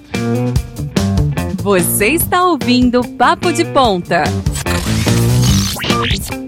Você está ouvindo Papo de Ponta.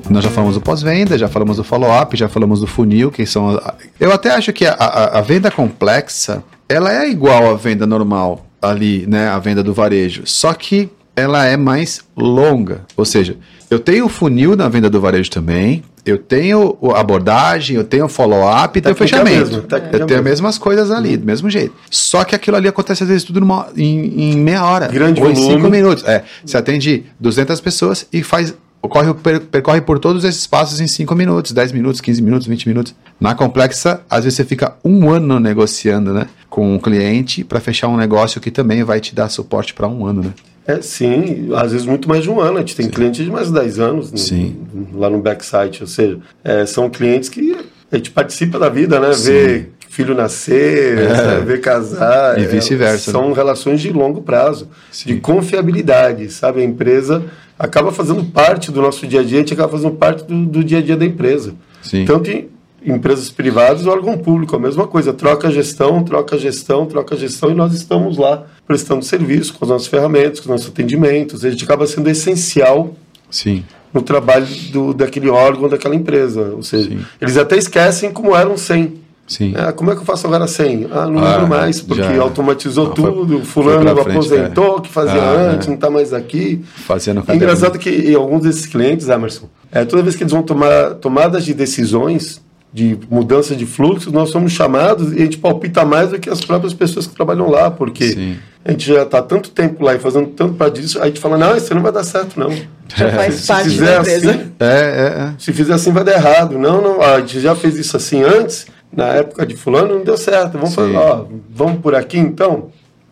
Nós já falamos do pós-venda, já falamos do follow-up, já falamos do funil, que são. Eu até acho que a, a- a venda complexa, ela é igual à venda normal ali, né? A venda do varejo. Só que ela é mais longa. Ou seja, eu tenho o funil na venda do varejo também. Eu tenho o- a abordagem, eu tenho o follow-up e tenho o Técnica fechamento. mesmo, técnica eu tenho as mesmo. mesmas coisas ali, do mesmo jeito. Só que aquilo ali acontece às vezes tudo numa- em, em meia hora. Grande ou em volume. cinco minutos. É, você atende 200 pessoas e faz ocorre, per- percorre por todos esses passos em 5 minutos, 10 minutos, 15 minutos, 20 minutos. Na complexa, às vezes você fica um ano negociando né, com um cliente para fechar um negócio que também vai te dar suporte para um ano. Né? É, sim, às vezes muito mais de um ano. A gente tem clientes de mais de 10 anos no- Sim. lá no backside. Ou seja, é, são clientes que a gente participa da vida, né? Sim. Vê filho nascer, É. casar. E é, vice-versa, São né? relações de longo prazo, Sim. de confiabilidade, sabe? A empresa acaba fazendo parte do nosso dia a dia, a gente acaba fazendo parte do, do dia a dia da empresa. Sim. Tanto em empresas privadas ou órgão público, a mesma coisa. Troca a gestão, troca a gestão, troca a gestão e nós estamos lá prestando serviço com as nossas ferramentas, com os nossos atendimentos. A gente acaba sendo essencial Sim. no trabalho do, daquele órgão, daquela empresa. Ou seja, Sim. eles até esquecem como eram sem. Sim. Ah, como é que eu faço agora sem? Ah, não lembro Ah, mais, porque já- automatizou Não, foi- tudo, foi fulano frente, aposentou, que fazia Ah, antes, é. não está mais aqui. Fazendo É engraçado que alguns desses clientes, Emerson, é, toda vez que eles vão tomar tomadas de decisões, de mudança de fluxos, nós somos chamados e a gente palpita mais do que as próprias pessoas que trabalham lá, porque Sim. a gente já está tanto tempo lá e fazendo tanto para disso, aí a gente fala, não, isso não vai dar certo, não. Já faz Se parte fizer da empresa. assim, É, é, é. se fizer assim vai dar errado. Não, não, a gente já fez isso assim antes, na época de fulano, não deu certo. Vamos fazer, ó, vamos por aqui então?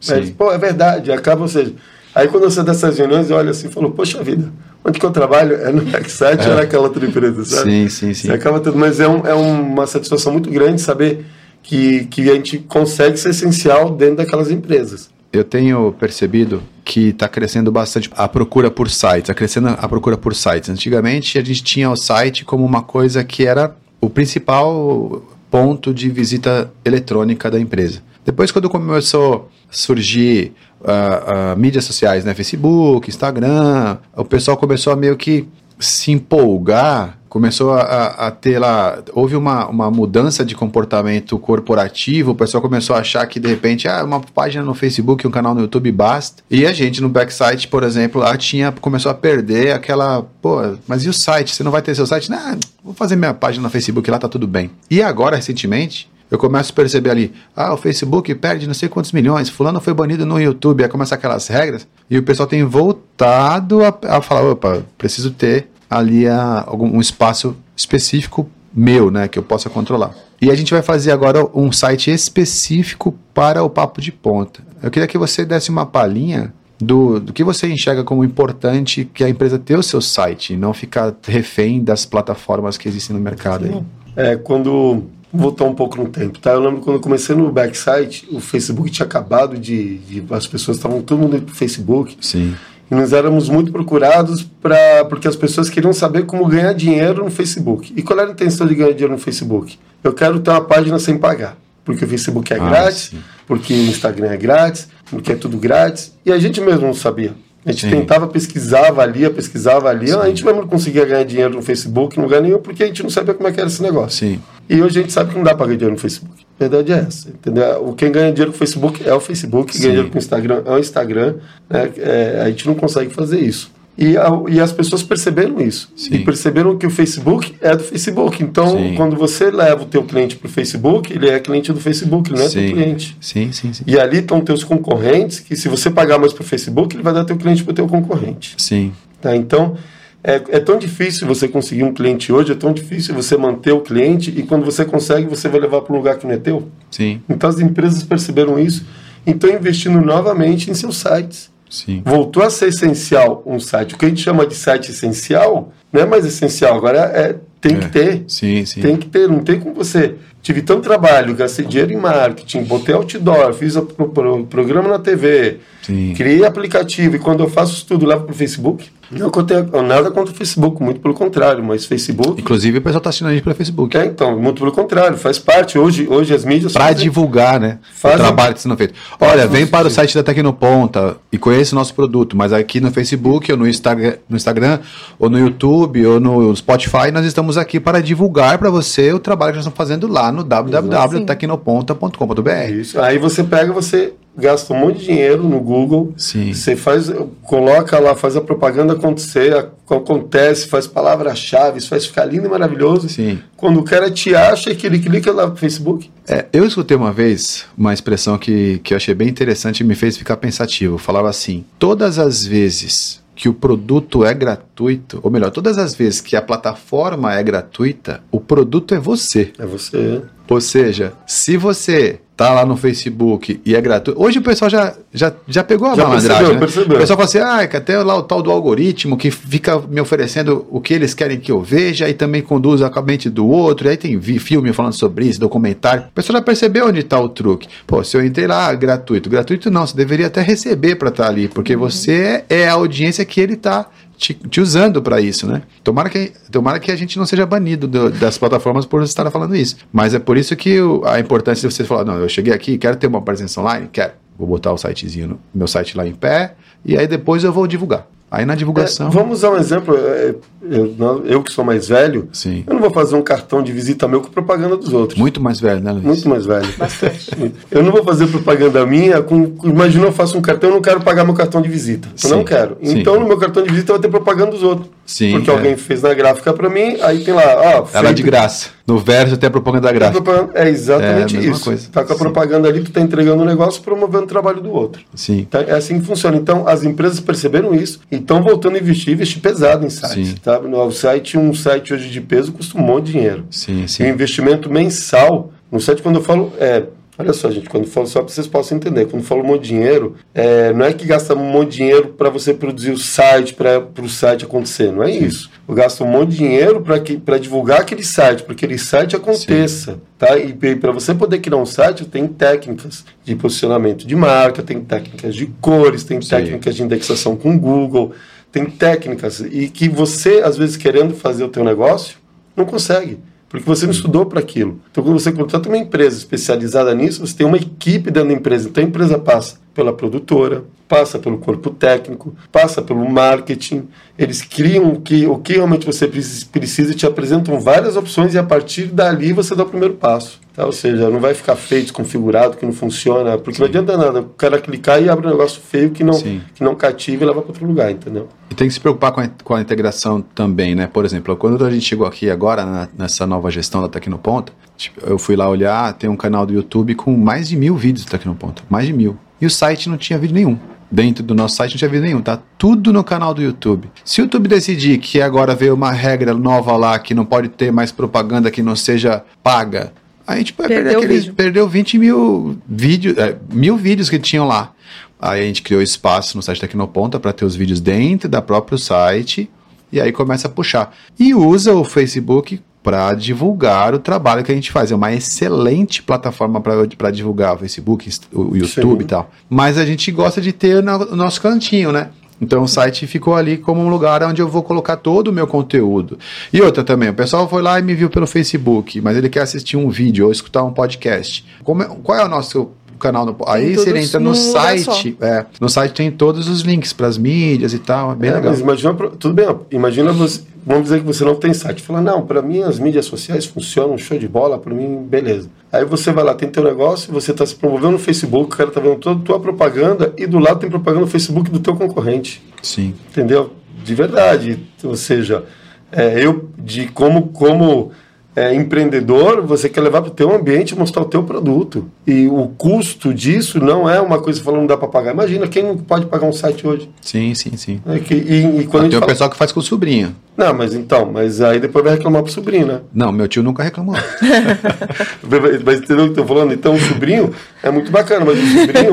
Aí, pô, é verdade, acaba, ou seja, aí quando você dessas reuniões, olha assim e falou, poxa vida, onde que eu trabalho? É no Backside ou é naquela outra empresa, sabe? Sim, sim, sim. Você acaba tendo, mas é, um, é uma satisfação muito grande saber que, que a gente consegue ser essencial dentro daquelas empresas. Eu tenho percebido que está crescendo bastante a procura por sites, está crescendo a procura por sites. Antigamente a gente tinha o site como uma coisa que era o principal ponto de visita eletrônica da empresa. Depois, quando começou a surgir ah, ah, mídias sociais, né, Facebook, Instagram, o pessoal começou a meio que se empolgar, começou a, a- ter lá. Houve uma, uma mudança de comportamento corporativo, o pessoal começou a achar que de repente, ah, uma página no Facebook, um canal no YouTube basta. E a gente no backsite, por exemplo, lá tinha, começou a perder aquela, pô, mas e o site? Você não vai ter seu site? Não, vou fazer minha página no Facebook lá, tá tudo bem. E agora, recentemente, eu começo a perceber ali, ah, o Facebook perde não sei quantos milhões, fulano foi banido no YouTube, aí começa aquelas regras, e o pessoal tem voltado a, a falar, opa, preciso ter ali a, algum, um espaço específico meu, né, que eu possa controlar. E a gente vai fazer agora um site específico para o papo de ponta. Eu queria que você desse uma palhinha do, do que você enxerga como importante que a empresa ter o seu site e não ficar refém das plataformas que existem no mercado aí. É, quando voltar um pouco no tempo, tá? Eu lembro quando eu comecei no backsite, o Facebook tinha acabado de, de as pessoas estavam todo mundo indo pro Facebook Sim. E nós éramos muito procurados para porque as pessoas queriam saber como ganhar dinheiro no Facebook. E qual era a intenção de ganhar dinheiro no Facebook? Eu quero ter uma página sem pagar, porque o Facebook é Ah, grátis, sim. porque o Instagram é grátis, porque é tudo grátis, e a gente mesmo não sabia. A gente Sim. tentava pesquisar, avalia, pesquisava ali, a gente mesmo não conseguia ganhar dinheiro no Facebook em lugar nenhum, porque a gente não sabia como é que era esse negócio. Sim. E hoje a gente sabe que não dá para ganhar dinheiro no Facebook. A verdade é essa, entendeu? O quem ganha dinheiro com o Facebook é o Facebook, quem Sim. ganha dinheiro com o Instagram é o Instagram. Né? É, a gente não consegue fazer isso. E, a- e as pessoas perceberam isso. Sim. E perceberam que o Facebook é do Facebook. Então, Sim. quando você leva o teu cliente para o Facebook, ele é cliente do Facebook, ele não é teu sim. cliente. Sim, sim, sim. E ali estão teus concorrentes, que se você pagar mais para o Facebook, ele vai dar teu cliente para o teu concorrente. Sim. Tá? Então, é, é tão difícil você conseguir um cliente hoje, é tão difícil você manter o cliente, e quando você consegue, você vai levar para um lugar que não é teu. Sim. Então, as empresas perceberam isso e estão investindo novamente em seus sites. Sim. Voltou a ser essencial um site. O que a gente chama de site essencial não é mais essencial, agora é, tem que É. ter. Sim, sim. Tem que ter, não tem como você. Tive tanto trabalho, gastei dinheiro em marketing, botei outdoor, fiz o pro- pro- programa na TV, Sim. criei aplicativo e quando eu faço isso tudo, levo para o Facebook. Não que eu tenha nada contra o Facebook, muito pelo contrário, mas Facebook. Inclusive o pessoal está assinando a gente pelo Facebook. É, então, muito pelo contrário, faz parte. Hoje, hoje as mídias. Para divulgar, né? Fazem- O trabalho que está sendo feito. Olha, vem para o site da Tecnoponta e conheça o nosso produto, mas aqui no Facebook, ou no Instagram, no Instagram, ou no YouTube, ou no Spotify, nós estamos aqui para divulgar para você o trabalho que nós estamos fazendo lá no www.tecnoponta.com.br. Isso. Aí você pega, você gasta um monte de dinheiro no Google. Sim. Você faz, coloca lá, faz a propaganda acontecer, acontece, faz palavras-chave, faz ficar lindo e maravilhoso. Sim. Quando o cara te acha que ele clica lá no Facebook. É, eu escutei uma vez uma expressão que, que eu achei bem interessante e me fez ficar pensativo. Falava assim: todas as vezes que o produto é gratuito, ou melhor, todas as vezes que a plataforma é gratuita, o produto é você. É você. Ou seja, se você tá lá no Facebook e é gratuito. Hoje o pessoal já, já, já pegou a Já malandragem. percebeu, né? percebeu. O pessoal fala assim: ah, que até lá o tal do algoritmo que fica me oferecendo o que eles querem que eu veja e também conduz a mente do outro. E aí tem vi- filme falando sobre isso, documentário. O pessoal já percebeu onde está o truque. Pô, se eu entrei lá, gratuito. Gratuito não, você deveria até receber para estar ali, porque você é a audiência que ele está te, te usando para isso, né? Tomara que, tomara que a gente não seja banido do- das plataformas por estar falando isso. Mas é por isso que o- a importância de você falar, não, eu cheguei aqui, quero ter uma presença online, quero. Vou botar o sitezinho, meu site lá em pé, e aí depois eu vou divulgar. Aí na divulgação. É, vamos usar um exemplo. É, eu, eu, que sou mais velho, Sim. eu não vou fazer um cartão de visita meu com propaganda dos outros. Muito mais velho, né, Luiz? Muito mais velho. Bastante. Eu não vou fazer propaganda minha com. Imagina eu faço um cartão, eu não quero pagar meu cartão de visita. Eu Sim. não quero. Sim. Então no meu cartão de visita vai ter propaganda dos outros. Sim, Porque é. alguém fez na gráfica para mim, aí tem lá, ó. Ela feito- é de graça. No verso tem a propaganda gráfica. propaganda- É exatamente É a mesma isso. coisa. Tá com a Sim. propaganda ali, tu tá entregando um negócio promovendo o trabalho do outro. Sim. Tá? É assim que funciona. Então, as empresas perceberam isso e estão voltando a investir, investir pesado em sites. Sim. Tá? No site, um site hoje de peso custa um monte de dinheiro. Sim, E o sim. investimento mensal no site, quando eu falo, é. Olha só, gente, quando falo só para vocês possam entender, quando falo um monte de dinheiro, é, não é que gasta um monte de dinheiro para você produzir o site, para o site acontecer, não é isso. Eu gasto um monte de dinheiro para divulgar aquele site, para que aquele site aconteça. Tá? E para você poder criar um site, tem técnicas de posicionamento de marca, tem técnicas de cores, tem Sim. técnicas de indexação com Google, tem técnicas. E que você, às vezes, querendo fazer o teu negócio, não consegue. Porque você não estudou para aquilo. Então, quando você contrata uma empresa especializada nisso, você tem uma equipe dentro da empresa. Então, a empresa passa pela produtora, passa pelo corpo técnico, passa pelo marketing. Eles criam o que, o que realmente você precis- precisa e te apresentam várias opções e a partir dali você dá o primeiro passo. Tá? Ou seja, não vai ficar feio, desconfigurado, que não funciona. Porque não adianta nada. O cara clicar e abre um negócio feio que não, Sim. que não cativa e leva para outro lugar, entendeu? E tem que se preocupar com a, com a integração também, né? Por exemplo, quando a gente chegou aqui agora, na- nessa nova gestão da Tecnoponta, tipo, eu fui lá olhar, tem um canal do YouTube com mais de mil vídeos da Tecnoponta. Mais de mil. E o site não tinha vídeo nenhum. Dentro do nosso site não tinha vídeo nenhum, tá? Tudo no canal do YouTube. Se o YouTube decidir que agora veio uma regra nova lá, que não pode ter mais propaganda que não seja paga, a gente vai perder Perdeu o aqueles, perdeu 20 mil vídeos, é, mil vídeos que tinham lá. Aí a gente criou espaço no site Tecnoponta para ter os vídeos dentro da próprio site e aí começa a puxar. E usa o Facebook para divulgar o trabalho que a gente faz. É uma excelente plataforma para divulgar o Facebook, o YouTube Sim. e tal. Mas a gente gosta de ter na- o nosso cantinho, né? Então o site ficou ali como um lugar onde eu vou colocar todo o meu conteúdo. E outra também, o pessoal foi lá e me viu pelo Facebook, mas ele quer assistir um vídeo ou escutar um podcast. Como é- qual é o nosso canal? No, aí ele entra no site, é, no site tem todos os links para as mídias e tal, é bem É, legal. mas imagina, tudo bem, imagina você, vamos dizer que você não tem site. Fala, não, para mim as mídias sociais funcionam, show de bola, para mim, beleza. Aí você vai lá, tem teu negócio, você está se promovendo no Facebook, o cara está vendo toda a tua propaganda e do lado tem propaganda no Facebook do teu concorrente. Sim. Entendeu? De verdade. Ou seja, é, eu, de como, como é, empreendedor, você quer levar para o teu ambiente e mostrar o teu produto. E o custo disso não é uma coisa falando não dá para pagar. Imagina, quem não pode pagar um site hoje? Sim, sim, sim. É que, e, e quando tem fala, pessoal que faz com o sobrinho. Não, mas então, mas aí depois vai reclamar pro sobrinho, né? Não, meu tio nunca reclamou. Mas entendeu o que eu tô falando? Então o sobrinho é muito bacana, mas o sobrinho,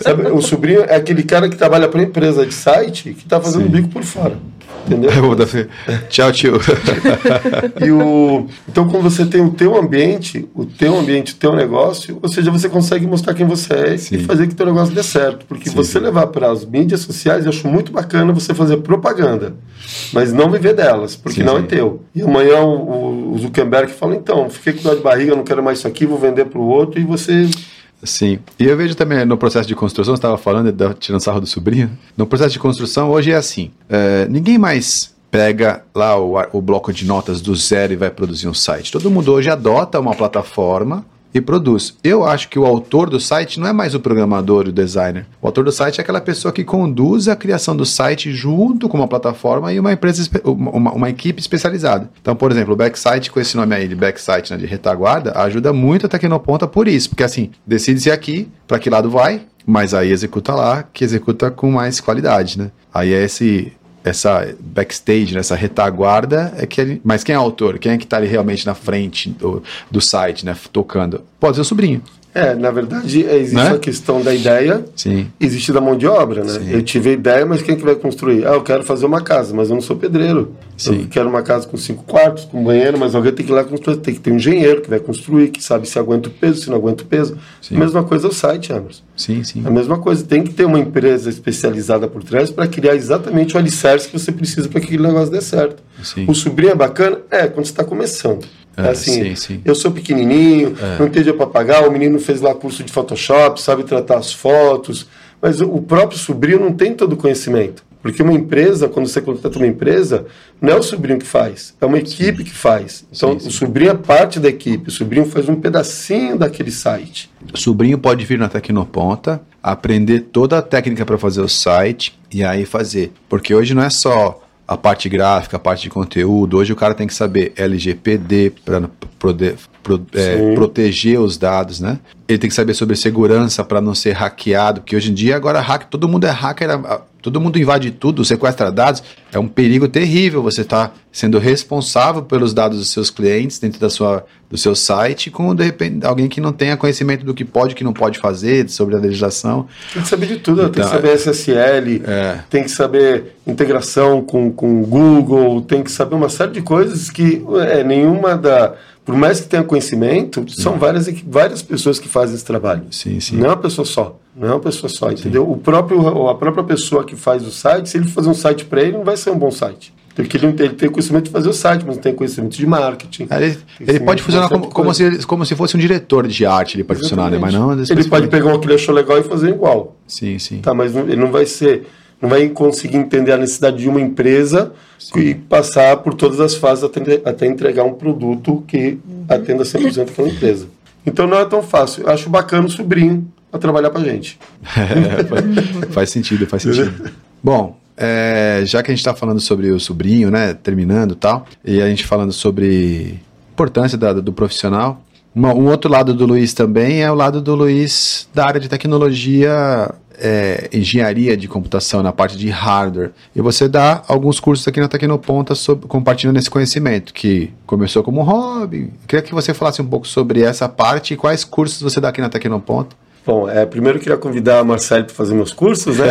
sabe, o sobrinho é aquele cara que trabalha para empresa de site que tá fazendo Sim. bico por fora. Entendeu? Eu vou dar- Tchau, tio. E o, então, quando você tem o teu ambiente, o teu ambiente, o teu negócio, ou seja, você consegue mostrar quem você é Sim. e fazer que o teu negócio dê certo. Porque Sim, você levar para as mídias sociais, eu acho muito bacana você fazer propaganda, mas não viver delas, porque Sim, não é teu. E amanhã o, o Zuckerberg fala, então, fiquei com dor de barriga, não quero mais isso aqui, vou vender para o outro, e você... Sim. E eu vejo também no processo de construção, você estava falando, da- tirando sarro do sobrinho. No processo de construção, hoje é assim: é, ninguém mais pega lá o, o bloco de notas do zero e vai produzir um site. Todo mundo hoje adota uma plataforma e produz. Eu acho que o autor do site não é mais o programador, o designer. O autor do site é aquela pessoa que conduz a criação do site junto com uma plataforma e uma empresa, uma, uma equipe especializada. Então, por exemplo, o Backsite, com esse nome aí de Backsite, né, de retaguarda, ajuda muito a Tecnoponta por isso. Porque assim, decide-se aqui para que lado vai, mas aí executa lá, que executa com mais qualidade, né? Aí é esse essa backstage, né, essa retaguarda, é que ele, mas quem é o autor? Quem é que está ali realmente na frente do, do site, né, tocando? Pode ser o sobrinho. É, na verdade, existe Né? a questão da ideia, Sim. existe da mão de obra, né? Sim. Eu tive a ideia, mas quem que vai construir? Ah, eu quero fazer uma casa, mas eu não sou pedreiro. Sim. Eu quero uma casa com cinco quartos, com banheiro, mas alguém tem que ir lá construir. Tem que ter um engenheiro que vai construir, que sabe se aguenta o peso, se não aguenta o peso. Sim. A mesma coisa é o site, Emerson. Sim, sim. A mesma coisa, tem que ter uma empresa especializada por trás para criar exatamente o alicerce que você precisa para que aquele negócio dê certo. Sim. O sobrinho é bacana? É, quando você está começando. É, assim, sim, sim. eu sou pequenininho, É. não entendi para pagar, o menino fez lá curso de Photoshop, sabe tratar as fotos, mas o o próprio sobrinho não tem todo o conhecimento. Porque uma empresa, quando você contrata uma empresa, não é o sobrinho que faz, é uma equipe sim. que faz. Então, sim, sim. o sobrinho é parte da equipe, o sobrinho faz um pedacinho daquele site. O sobrinho pode vir na Tecnoponta, aprender toda a técnica para fazer o site e aí fazer. Porque hoje não é só a parte gráfica, a parte de conteúdo. Hoje o cara tem que saber LGPD para poder pro, é, proteger os dados, né? Ele tem que saber sobre segurança para não ser hackeado, porque hoje em dia agora hack, todo mundo é hacker, todo mundo invade tudo, sequestra dados. É um perigo terrível você estar tá sendo responsável pelos dados dos seus clientes dentro da sua, do seu site, com de repente alguém que não tenha conhecimento do que pode e que não pode fazer, sobre a legislação. Tem que saber de tudo, então, tem que saber SSL, é. tem que saber integração com, com Google, tem que saber uma série de coisas que é, nenhuma da por mais que tenha conhecimento, são várias, várias pessoas que fazem esse trabalho. Sim, sim. Não é uma pessoa só. Não é uma pessoa só, entendeu? O próprio, a própria pessoa que faz o site, se ele fazer um site para ele, não vai ser um bom site. Porque ele, ele tem conhecimento de fazer o site, mas não tem conhecimento de marketing. Ele, ele pode funcionar como, como, se, como se fosse um diretor de arte, ele pode Exatamente. funcionar, né? mas não... Ele pode pegar o que ele achou legal e fazer igual. Sim, sim. Tá, mas ele não vai ser não vai conseguir entender a necessidade de uma empresa Sim. e passar por todas as fases até, até entregar um produto que atenda 100% aquela empresa. Então não é tão fácil. Eu acho bacana o sobrinho a trabalhar para a gente. É, faz, faz, sentido, faz sentido. Bom, é, já que a gente está falando sobre o sobrinho, né, terminando e tal, e a gente falando sobre importância da, do profissional, um outro lado do Luiz também é o lado do Luiz da área de tecnologia é, engenharia de computação, na parte de hardware. E você dá alguns cursos aqui na Tecnoponta sobre, compartilhando esse conhecimento, que começou como hobby. Eu queria que você falasse um pouco sobre essa parte e quais cursos você dá aqui na Tecnoponta. Bom, é, primeiro eu queria convidar a Marcelo para fazer meus cursos, né?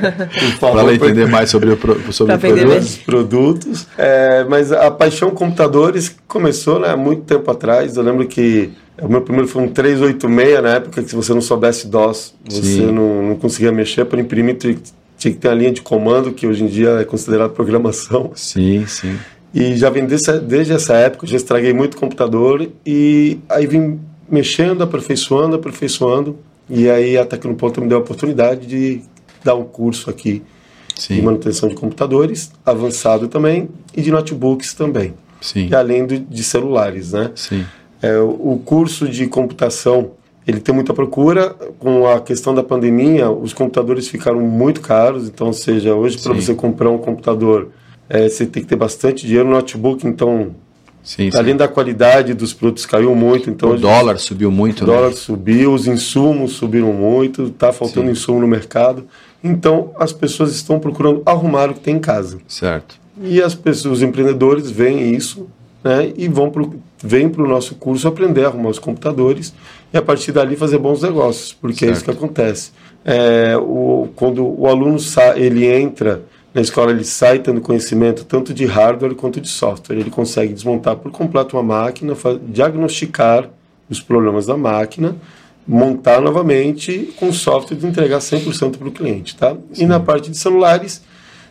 para ela entender mais sobre, o, sobre produtos. produtos. É, mas a paixão computadores começou né, há muito tempo atrás. Eu lembro que o meu primeiro foi um 386 na época que se você não soubesse DOS, você não, não, conseguia mexer para imprimir, tinha que ter a linha de comando, que hoje em dia é considerado programação. Sim, sim. E já vem desde, desde essa época, já estraguei muito computador e aí vim mexendo, aperfeiçoando, aperfeiçoando. E aí a Tecnoponto me deu a oportunidade de dar um curso aqui Sim. de manutenção de computadores, avançado também, e de notebooks também. Sim. E além do, de celulares, né? Sim. É, o curso de computação ele tem muita procura. Com a questão da pandemia, os computadores ficaram muito caros. Então, ou seja, hoje para você comprar um computador, é, você tem que ter bastante dinheiro. No notebook, então, sim, além sim. da qualidade dos produtos, caiu muito. Então, o dólar subiu muito. O dólar né? subiu, os insumos subiram muito, está faltando sim. insumo no mercado. Então, as pessoas estão procurando arrumar o que tem em casa. Certo. E as pessoas, os empreendedores veem isso né, e vão pro, vêm para o nosso curso aprender a arrumar os computadores e a partir dali fazer bons negócios, porque certo. é isso que acontece. É, o, quando o aluno sa ele entra na escola, ele sai tendo conhecimento tanto de hardware quanto de software. Ele consegue desmontar por completo uma máquina, diagnosticar os problemas da máquina, montar novamente com software e entregar 100% para o cliente. Tá? E na parte de celulares,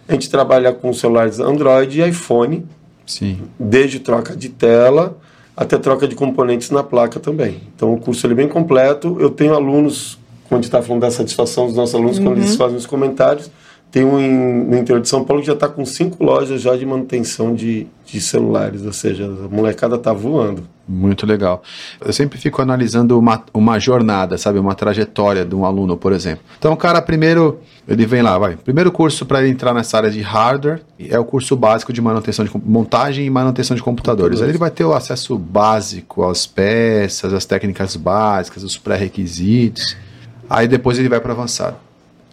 a gente trabalha com celulares Android e iPhone, Sim. Desde troca de tela até troca de componentes na placa também. Então o curso é bem completo. Eu tenho alunos, quando a gente está falando da satisfação dos nossos alunos, uhum. quando eles uhum. fazem os comentários, tem um em, no interior de São Paulo que já está com cinco lojas já de manutenção de, de celulares, ou seja, a molecada está voando. Muito legal. Eu sempre fico analisando uma, uma jornada, sabe, uma trajetória de um aluno, por exemplo. Então, o cara primeiro, ele vem lá, vai. Primeiro curso para entrar nessa área de hardware é o curso básico de manutenção de montagem e manutenção de computadores. Aí ele vai ter o acesso básico às peças, às técnicas básicas, os pré-requisitos. Aí depois ele vai para avançado.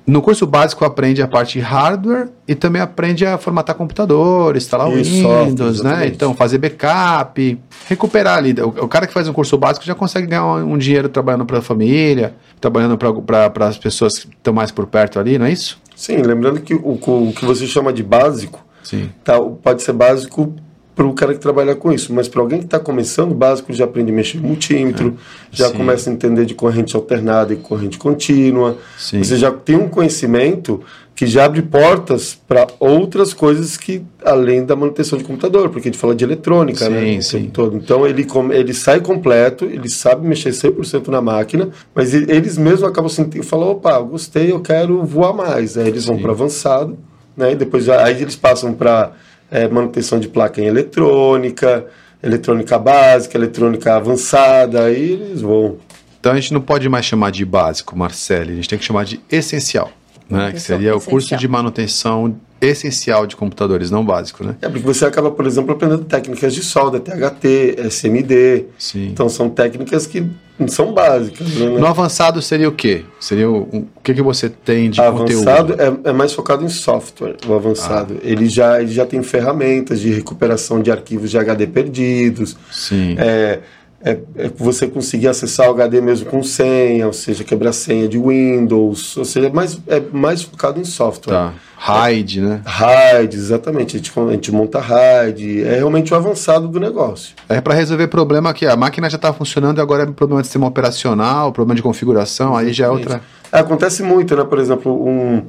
No curso básico aprende a parte de hardware e também aprende a formatar computador, instalar o Windows, né? Então fazer backup, recuperar ali. O, o, cara que faz um curso básico já consegue ganhar um, um dinheiro trabalhando para a família, trabalhando para as pessoas que estão mais por perto ali, não é isso? Sim, lembrando que o, o que você chama de básico Sim. Tá, pode ser básico para o cara que trabalha com isso. Mas para alguém que está começando, básico já aprende a mexer em multímetro, é, já sim. começa a entender de corrente alternada e corrente contínua. Sim. Você já tem um conhecimento que já abre portas para outras coisas que além da manutenção de computador, porque a gente fala de eletrônica, sim, né? Sim. Todo. Então ele, ele sai completo, ele sabe mexer 100% na máquina, mas eles mesmos acabam sentindo, falam, opa, gostei, eu quero voar mais. Aí eles vão para avançado né? E depois aí eles passam para é, manutenção de placa em eletrônica, eletrônica básica, eletrônica avançada, aí eles vão. Então a gente não pode mais chamar de básico, Marcelo, a gente tem que chamar de essencial, né? Que seria o curso de manutenção essencial de computadores, não básico, né? É, porque você acaba, por exemplo, aprendendo técnicas de solda, THT, SMD. Sim. Então são técnicas que são básicas. Né? No avançado seria o quê? Seria o, o que, que você tem de avançado conteúdo? É, é mais focado em software, o avançado. Ah. Ele, já, ele já tem ferramentas de recuperação de arquivos de HD perdidos. Sim. É, é, é, você conseguir acessar o HD mesmo com senha, ou seja, quebrar senha de Windows, ou seja, é mais, é mais focado em software. Tá. RAID, né? RAID, exatamente. A gente, a gente monta RAID, é realmente o avançado do negócio. É para resolver problema que a máquina já está funcionando e agora é problema de sistema operacional, problema de configuração, aí já é outra. Acontece muito, né? Por exemplo, um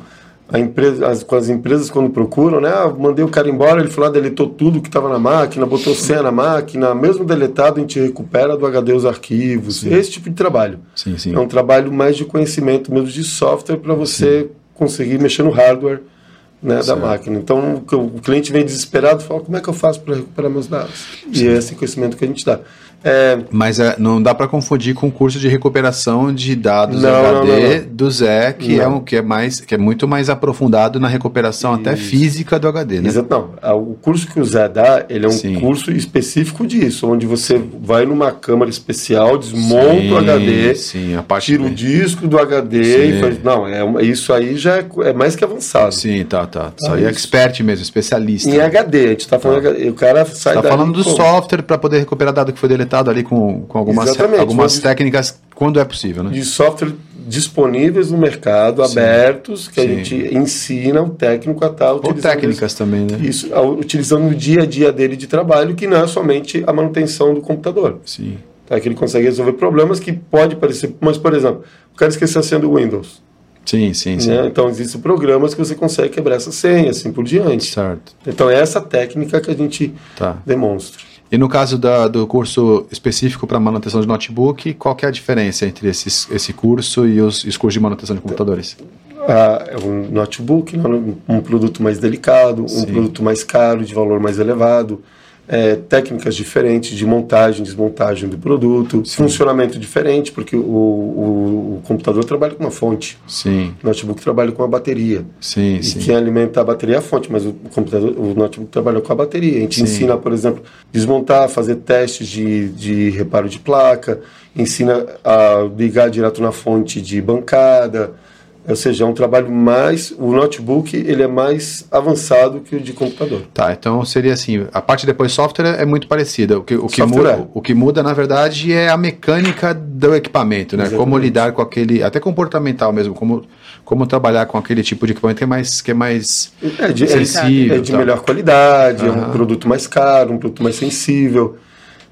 empresa, as, com as empresas quando procuram, né? Ah, mandei o cara embora, ele foi lá, deletou tudo que estava na máquina, botou senha na máquina, mesmo deletado, a gente recupera do HD os arquivos. Sim. Esse tipo de trabalho. Sim, sim. É um trabalho mais de conhecimento mesmo de software para você conseguir mexer no hardware né, da máquina. Então o cliente vem desesperado e fala, como é que eu faço para recuperar meus dados? E é esse conhecimento que a gente dá. É... Mas é, não dá para confundir com o curso de recuperação de dados não, HD não, não, do Zé, que é, um, que, é mais, que é muito mais aprofundado na recuperação Isso. até física do HD, né? Exato, não. O curso que o Zé dá, ele é um sim. curso específico disso, onde você sim. vai numa câmara especial, desmonta sim, o HD, sim, tira o disco do HD e faz... Não, é, isso aí já é, é, mais que avançado. Sim, tá, tá. Isso aí é expert mesmo, especialista. Em HD, a gente tá falando... Tá. O cara sai Você tá falando do software para poder recuperar dado que foi deletado ali com, com algumas, algumas técnicas quando é possível, né? De software disponíveis no mercado, Sim. abertos, que Sim. a gente ensina o técnico a estar. Ou técnicas também, né? Isso, utilizando no dia a dia dele de trabalho, que não é somente a manutenção do computador. Sim. Tá? Que ele consegue resolver problemas que pode parecer. Mas, por exemplo, o cara esqueceu a senha do Windows. Sim, sim, sim. Né? Então, existem programas que você consegue quebrar essa senha, assim por diante. Certo. Então, é essa técnica que a gente tá. demonstra. E no caso da, do curso específico para manutenção de notebook, qual é a diferença entre esses, esse curso e os, os cursos de manutenção de computadores? Ah, é um notebook, um produto mais delicado, Sim. um produto mais caro, de valor mais elevado é, técnicas diferentes de montagem, desmontagem do produto, Sim. funcionamento diferente, porque o, o, o, computador trabalha com uma fonte. Sim. O notebook trabalha com uma bateria. Sim, e sim. quem alimenta a bateria é a fonte, mas o computador, o notebook trabalha com a bateria. A gente sim. ensina, por exemplo, desmontar, fazer testes de, de reparo de placa, ensina a ligar direto na fonte de bancada ou seja, é um trabalho mais. O notebook ele é mais avançado que o de computador. Tá, então seria assim: a parte depois software é muito parecida. O que, o que, muda, é. o que muda, na verdade, é a mecânica do equipamento, né? Exatamente. Como lidar com aquele. Até comportamental mesmo, como, como trabalhar com aquele tipo de equipamento que é mais, que é mais é de, sensível. É de melhor qualidade, uhum. é um produto mais caro, um produto mais sensível.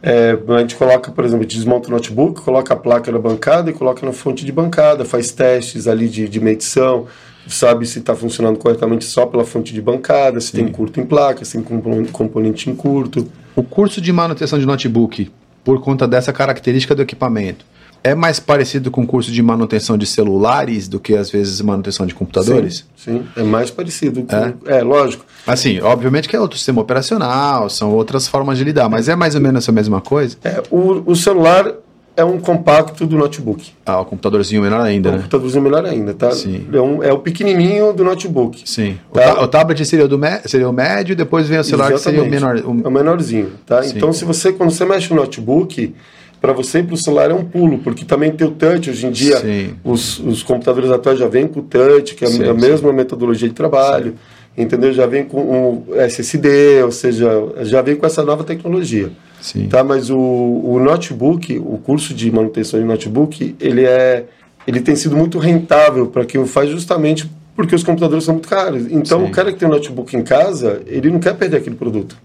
É, a gente coloca, por exemplo, a gente desmonta o notebook, coloca a placa na bancada e coloca na fonte de bancada, faz testes ali de, de medição, sabe se está funcionando corretamente só pela fonte de bancada, se Sim. tem curto em placa, se tem componente em curto. O curso de manutenção de notebook, por conta dessa característica do equipamento, é mais parecido com o curso de manutenção de celulares do que às vezes manutenção de computadores? Sim, sim. é mais parecido. É? é, lógico. Assim, obviamente que é outro sistema operacional, são outras formas de lidar, mas é mais ou menos a mesma coisa? É, o, o celular é um compacto do notebook. Ah, o computadorzinho menor ainda, o né? O computadorzinho menor ainda, tá? Sim. É, um, é o pequenininho do notebook. Sim. Tá? O, o, tablet seria o, do seria o médio, depois vem o celular Exatamente. que seria o menor. O... É o menorzinho, tá? Sim. Então, se você, quando você mexe no notebook, para você ir para o celular é um pulo, porque também tem o touch. Hoje em dia, os, os, computadores atuais já vêm com o touch, que é sim, a mesma sim. metodologia de trabalho, entendeu? Já vem com o SSD, ou seja, já vem com essa nova tecnologia. Tá? Mas o, o notebook, o curso de manutenção de notebook, ele, é, ele tem sido muito rentável para quem o faz justamente porque os computadores são muito caros. Então, o cara que tem um notebook em casa, ele não quer perder aquele produto.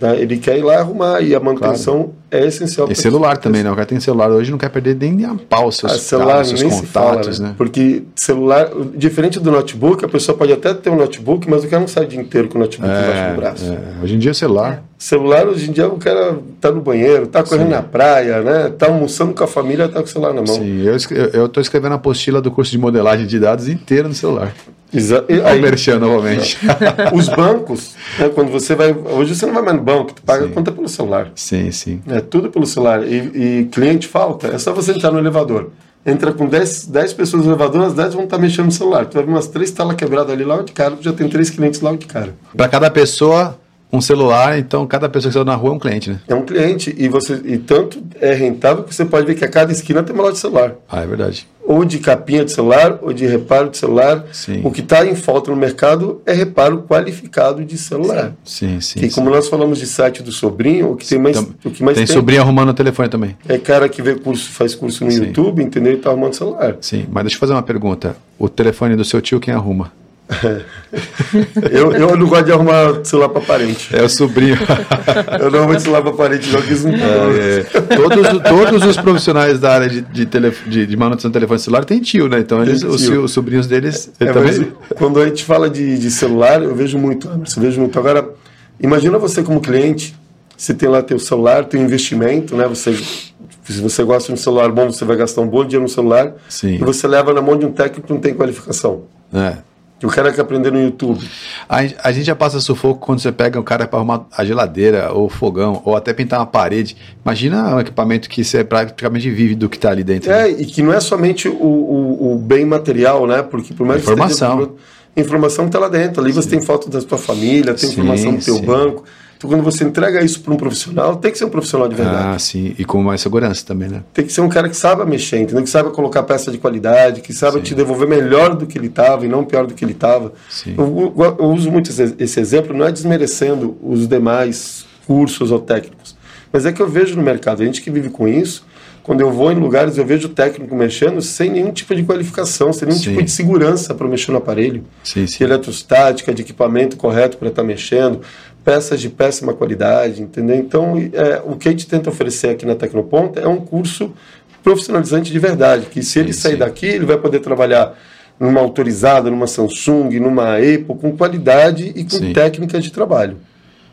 Né? Ele quer ir lá arrumar e a manutenção claro. É essencial. E celular também, né? O cara tem celular hoje não quer perder nem a pau seus, ah, celular, seus nem contatos, fala, né? né? Porque celular, diferente do notebook, a pessoa pode até ter um notebook, mas o cara não sai o dia inteiro com o notebook é, embaixo do braço. É. Hoje em dia é celular. Celular, hoje em dia, o cara tá no banheiro, tá correndo Sim. na praia, né? Tá almoçando com a família, tá com o celular na mão. Sim, eu, eu tô escrevendo a apostila do curso de modelagem de dados inteiro no celular. Exato. Merchan novamente. Os bancos, né, quando você vai. Hoje você não vai mais no banco, tu paga sim. a conta pelo celular. Sim, sim. É tudo pelo celular. E, e cliente falta, é só você entrar no elevador entra com 10, 10 pessoas no elevador, as 10 vão estar mexendo no celular. Tu vai ver umas três telas quebradas ali lá de cara, já tem três clientes lá de cara. Para cada pessoa, um celular, então cada pessoa que está na rua é um cliente, né? É um cliente e você e tanto é rentável que você pode ver que a cada esquina tem uma loja de celular. Ah, é verdade. Ou de capinha de celular, ou de reparo de celular. Sim. O que está em falta no mercado é reparo qualificado de celular. Sim, sim. Que sim. como nós falamos de site do sobrinho, o que tem mais, o que mais tem, tem sobrinho arrumando o telefone também. É cara que vê curso, faz curso no sim. YouTube, entendeu? E tá arrumando celular. Sim, mas deixa eu fazer uma pergunta. O telefone do seu tio quem arruma? eu, eu não gosto de arrumar celular para parente. É o sobrinho. eu não arrumo celular para parente, quis um é, é. Todos, todos os profissionais da área de, de, de, de manutenção de telefone celular têm tio, né? Então eles, os, os, sobrinhos deles. É, também... quando a gente fala de, de celular, eu vejo muito, eu vejo muito. Agora, imagina você como cliente, você tem lá teu celular, tem investimento, né? Você se você gosta de um celular bom, você vai gastar um bom dinheiro no celular. Sim. E você leva na mão de um técnico que não tem qualificação. É. O cara quer aprender no YouTube. A, a, gente já passa sufoco quando você pega um cara para arrumar a geladeira, ou o fogão, ou até pintar uma parede. Imagina um equipamento que você praticamente vive do que está ali dentro. É, né? e que não é somente o, o, o, bem material, né? Porque por mais informação. que informação que está lá dentro. Ali Sim. você tem foto da sua família, tem sim, informação do teu sim. banco. Então, quando você entrega isso para um profissional, tem que ser um profissional de verdade. Ah, sim. E com mais segurança também, né? Tem que ser um cara que saiba mexer, entendeu? Que saiba colocar peça de qualidade, que saiba sim. te devolver melhor do que ele estava e não pior do que ele estava. Eu, eu, eu, uso muito esse, esse exemplo, não é desmerecendo os demais cursos ou técnicos, mas é que eu vejo no mercado, a gente que vive com isso, quando eu vou em lugares, eu vejo o técnico mexendo sem nenhum tipo de qualificação, sem nenhum sim. tipo de segurança para mexer no aparelho. Sim, sim. De eletrostática, de equipamento correto para estar tá mexendo, peças de péssima qualidade, entendeu? Então, é, o que a gente tenta oferecer aqui na Tecnoponta é um curso profissionalizante de verdade, que se sim, ele sair sim. daqui, ele vai poder trabalhar numa autorizada, numa Samsung, numa Apple, com qualidade e com sim. técnicas de trabalho.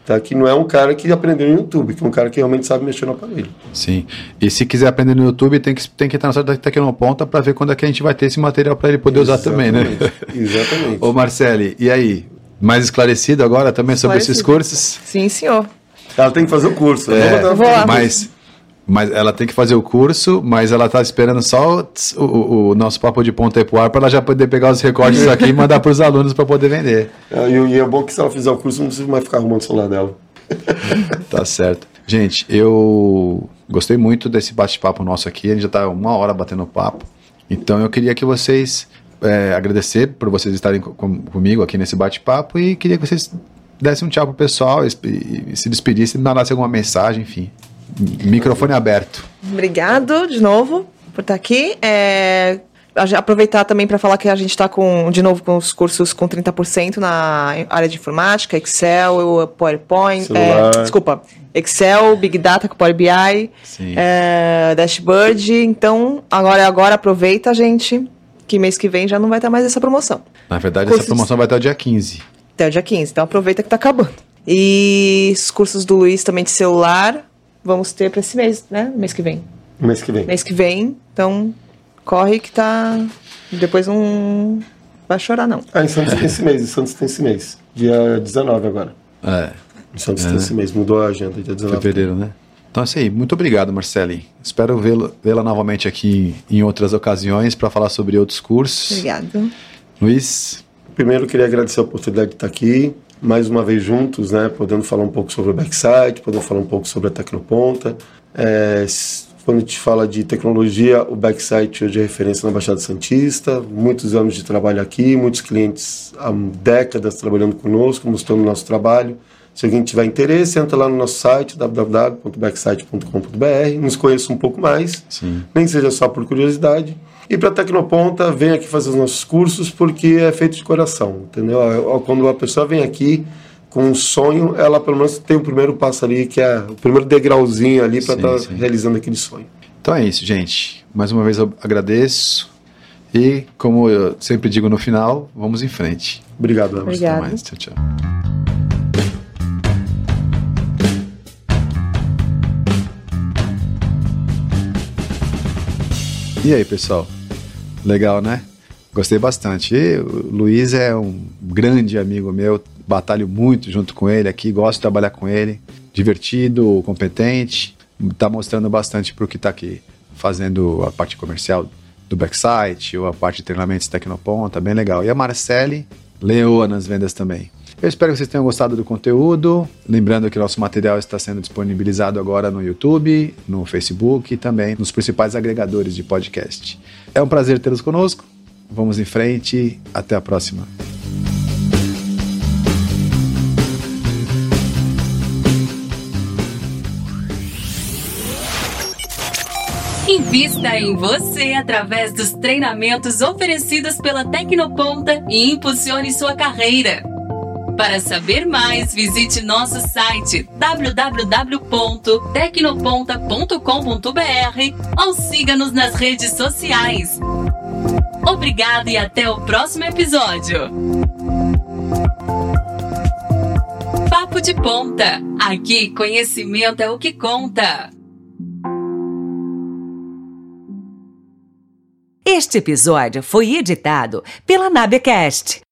Tá? Que não é um cara que aprendeu no YouTube, que é um cara que realmente sabe mexer no aparelho. Sim. E se quiser aprender no YouTube, tem que, tem que entrar na sua da Tecnoponta para ver quando é que a gente vai ter esse material para ele poder Exatamente. usar também, né? Exatamente. Ô Marcele, e aí? Mais esclarecido agora também sobre esses cursos? Sim, senhor. Ela tem que fazer o curso. É, vou lá. Mas, mas ela tem que fazer o curso, mas ela está esperando só o, o, o, nosso papo de ponta e ar para ela já poder pegar os recortes aqui e mandar para os alunos para poder vender. É, e, é bom que se ela fizer o curso, não precisa mais ficar arrumando o celular dela. tá certo. Gente, eu gostei muito desse bate-papo nosso aqui. A gente já está uma hora batendo papo. Então eu queria que vocês é, agradecer por vocês estarem com, comigo aqui nesse bate-papo e queria que vocês dessem um tchau pro pessoal e, e se despedissem, mandassem alguma mensagem, enfim. Microfone aberto. Obrigado de novo por estar aqui. É, aproveitar também para falar que a gente está com, de novo, com os cursos com 30% na área de informática, Excel, PowerPoint, é, desculpa, Excel, Big Data com Power BI, é, Dashboard. Então, agora, agora aproveita, gente que mês que vem já não vai ter mais essa promoção. Na verdade, cursos... essa promoção vai até o dia 15. Até o dia 15, então aproveita que está acabando. E os cursos do Luiz também de celular, vamos ter para esse mês, né? Mês que vem. Mês que vem. Mês que vem, então corre que tá. Depois não vai chorar, não. Ah, em Santos tem esse mês, em Santos tem esse mês. Dia 19 agora. É. Em Santos é. tem esse mês, mudou a agenda, dia 19. Fevereiro, né? Então é isso aí. Muito obrigado, Marcele. Espero vê-la novamente aqui em outras ocasiões para falar sobre outros cursos. Obrigado. Luiz? Primeiro, queria agradecer a oportunidade de estar aqui, mais uma vez juntos, né, podendo falar um pouco sobre o Backside, podendo falar um pouco sobre a Tecnoponta. É, quando a gente fala de tecnologia, o Backside hoje é referência na Baixada Santista, muitos anos de trabalho aqui, muitos clientes há décadas trabalhando conosco, mostrando o nosso trabalho. Se alguém tiver interesse, entra lá no nosso site www.backsite.com.br, nos conheça um pouco mais, Sim. nem seja só por curiosidade. E para Tecnoponta, vem aqui fazer os nossos cursos porque é feito de coração, entendeu? Quando a pessoa vem aqui com um sonho, ela pelo menos tem o primeiro passo ali, que é o primeiro degrauzinho ali para estar tá realizando aquele sonho. Então é isso, gente. Mais uma vez eu agradeço. E, como eu sempre digo no final, vamos em frente. Obrigado, Obrigado. Até mais. Tchau, tchau. E aí, pessoal? Legal, né? Gostei bastante. E o Luiz é um grande amigo meu, batalho muito junto com ele aqui, gosto de trabalhar com ele. Divertido, competente, tá mostrando bastante pro que tá aqui, fazendo a parte comercial do backsite ou a parte de treinamentos Tecnoponta, bem legal. E a Marcele, leoa nas vendas também. Eu espero que vocês tenham gostado do conteúdo. Lembrando que nosso material está sendo disponibilizado agora no YouTube, no Facebook e também nos principais agregadores de podcast. É um prazer tê-los conosco. Vamos em frente. Até a próxima. Invista em você através dos treinamentos oferecidos pela Tecnoponta e impulsione sua carreira. Para saber mais, visite nosso site www.tecnoponta.com.br ou siga-nos nas redes sociais. Obrigado e até o próximo episódio. Papo de Ponta. Aqui, conhecimento é o que conta. Este episódio foi editado pela Nabecast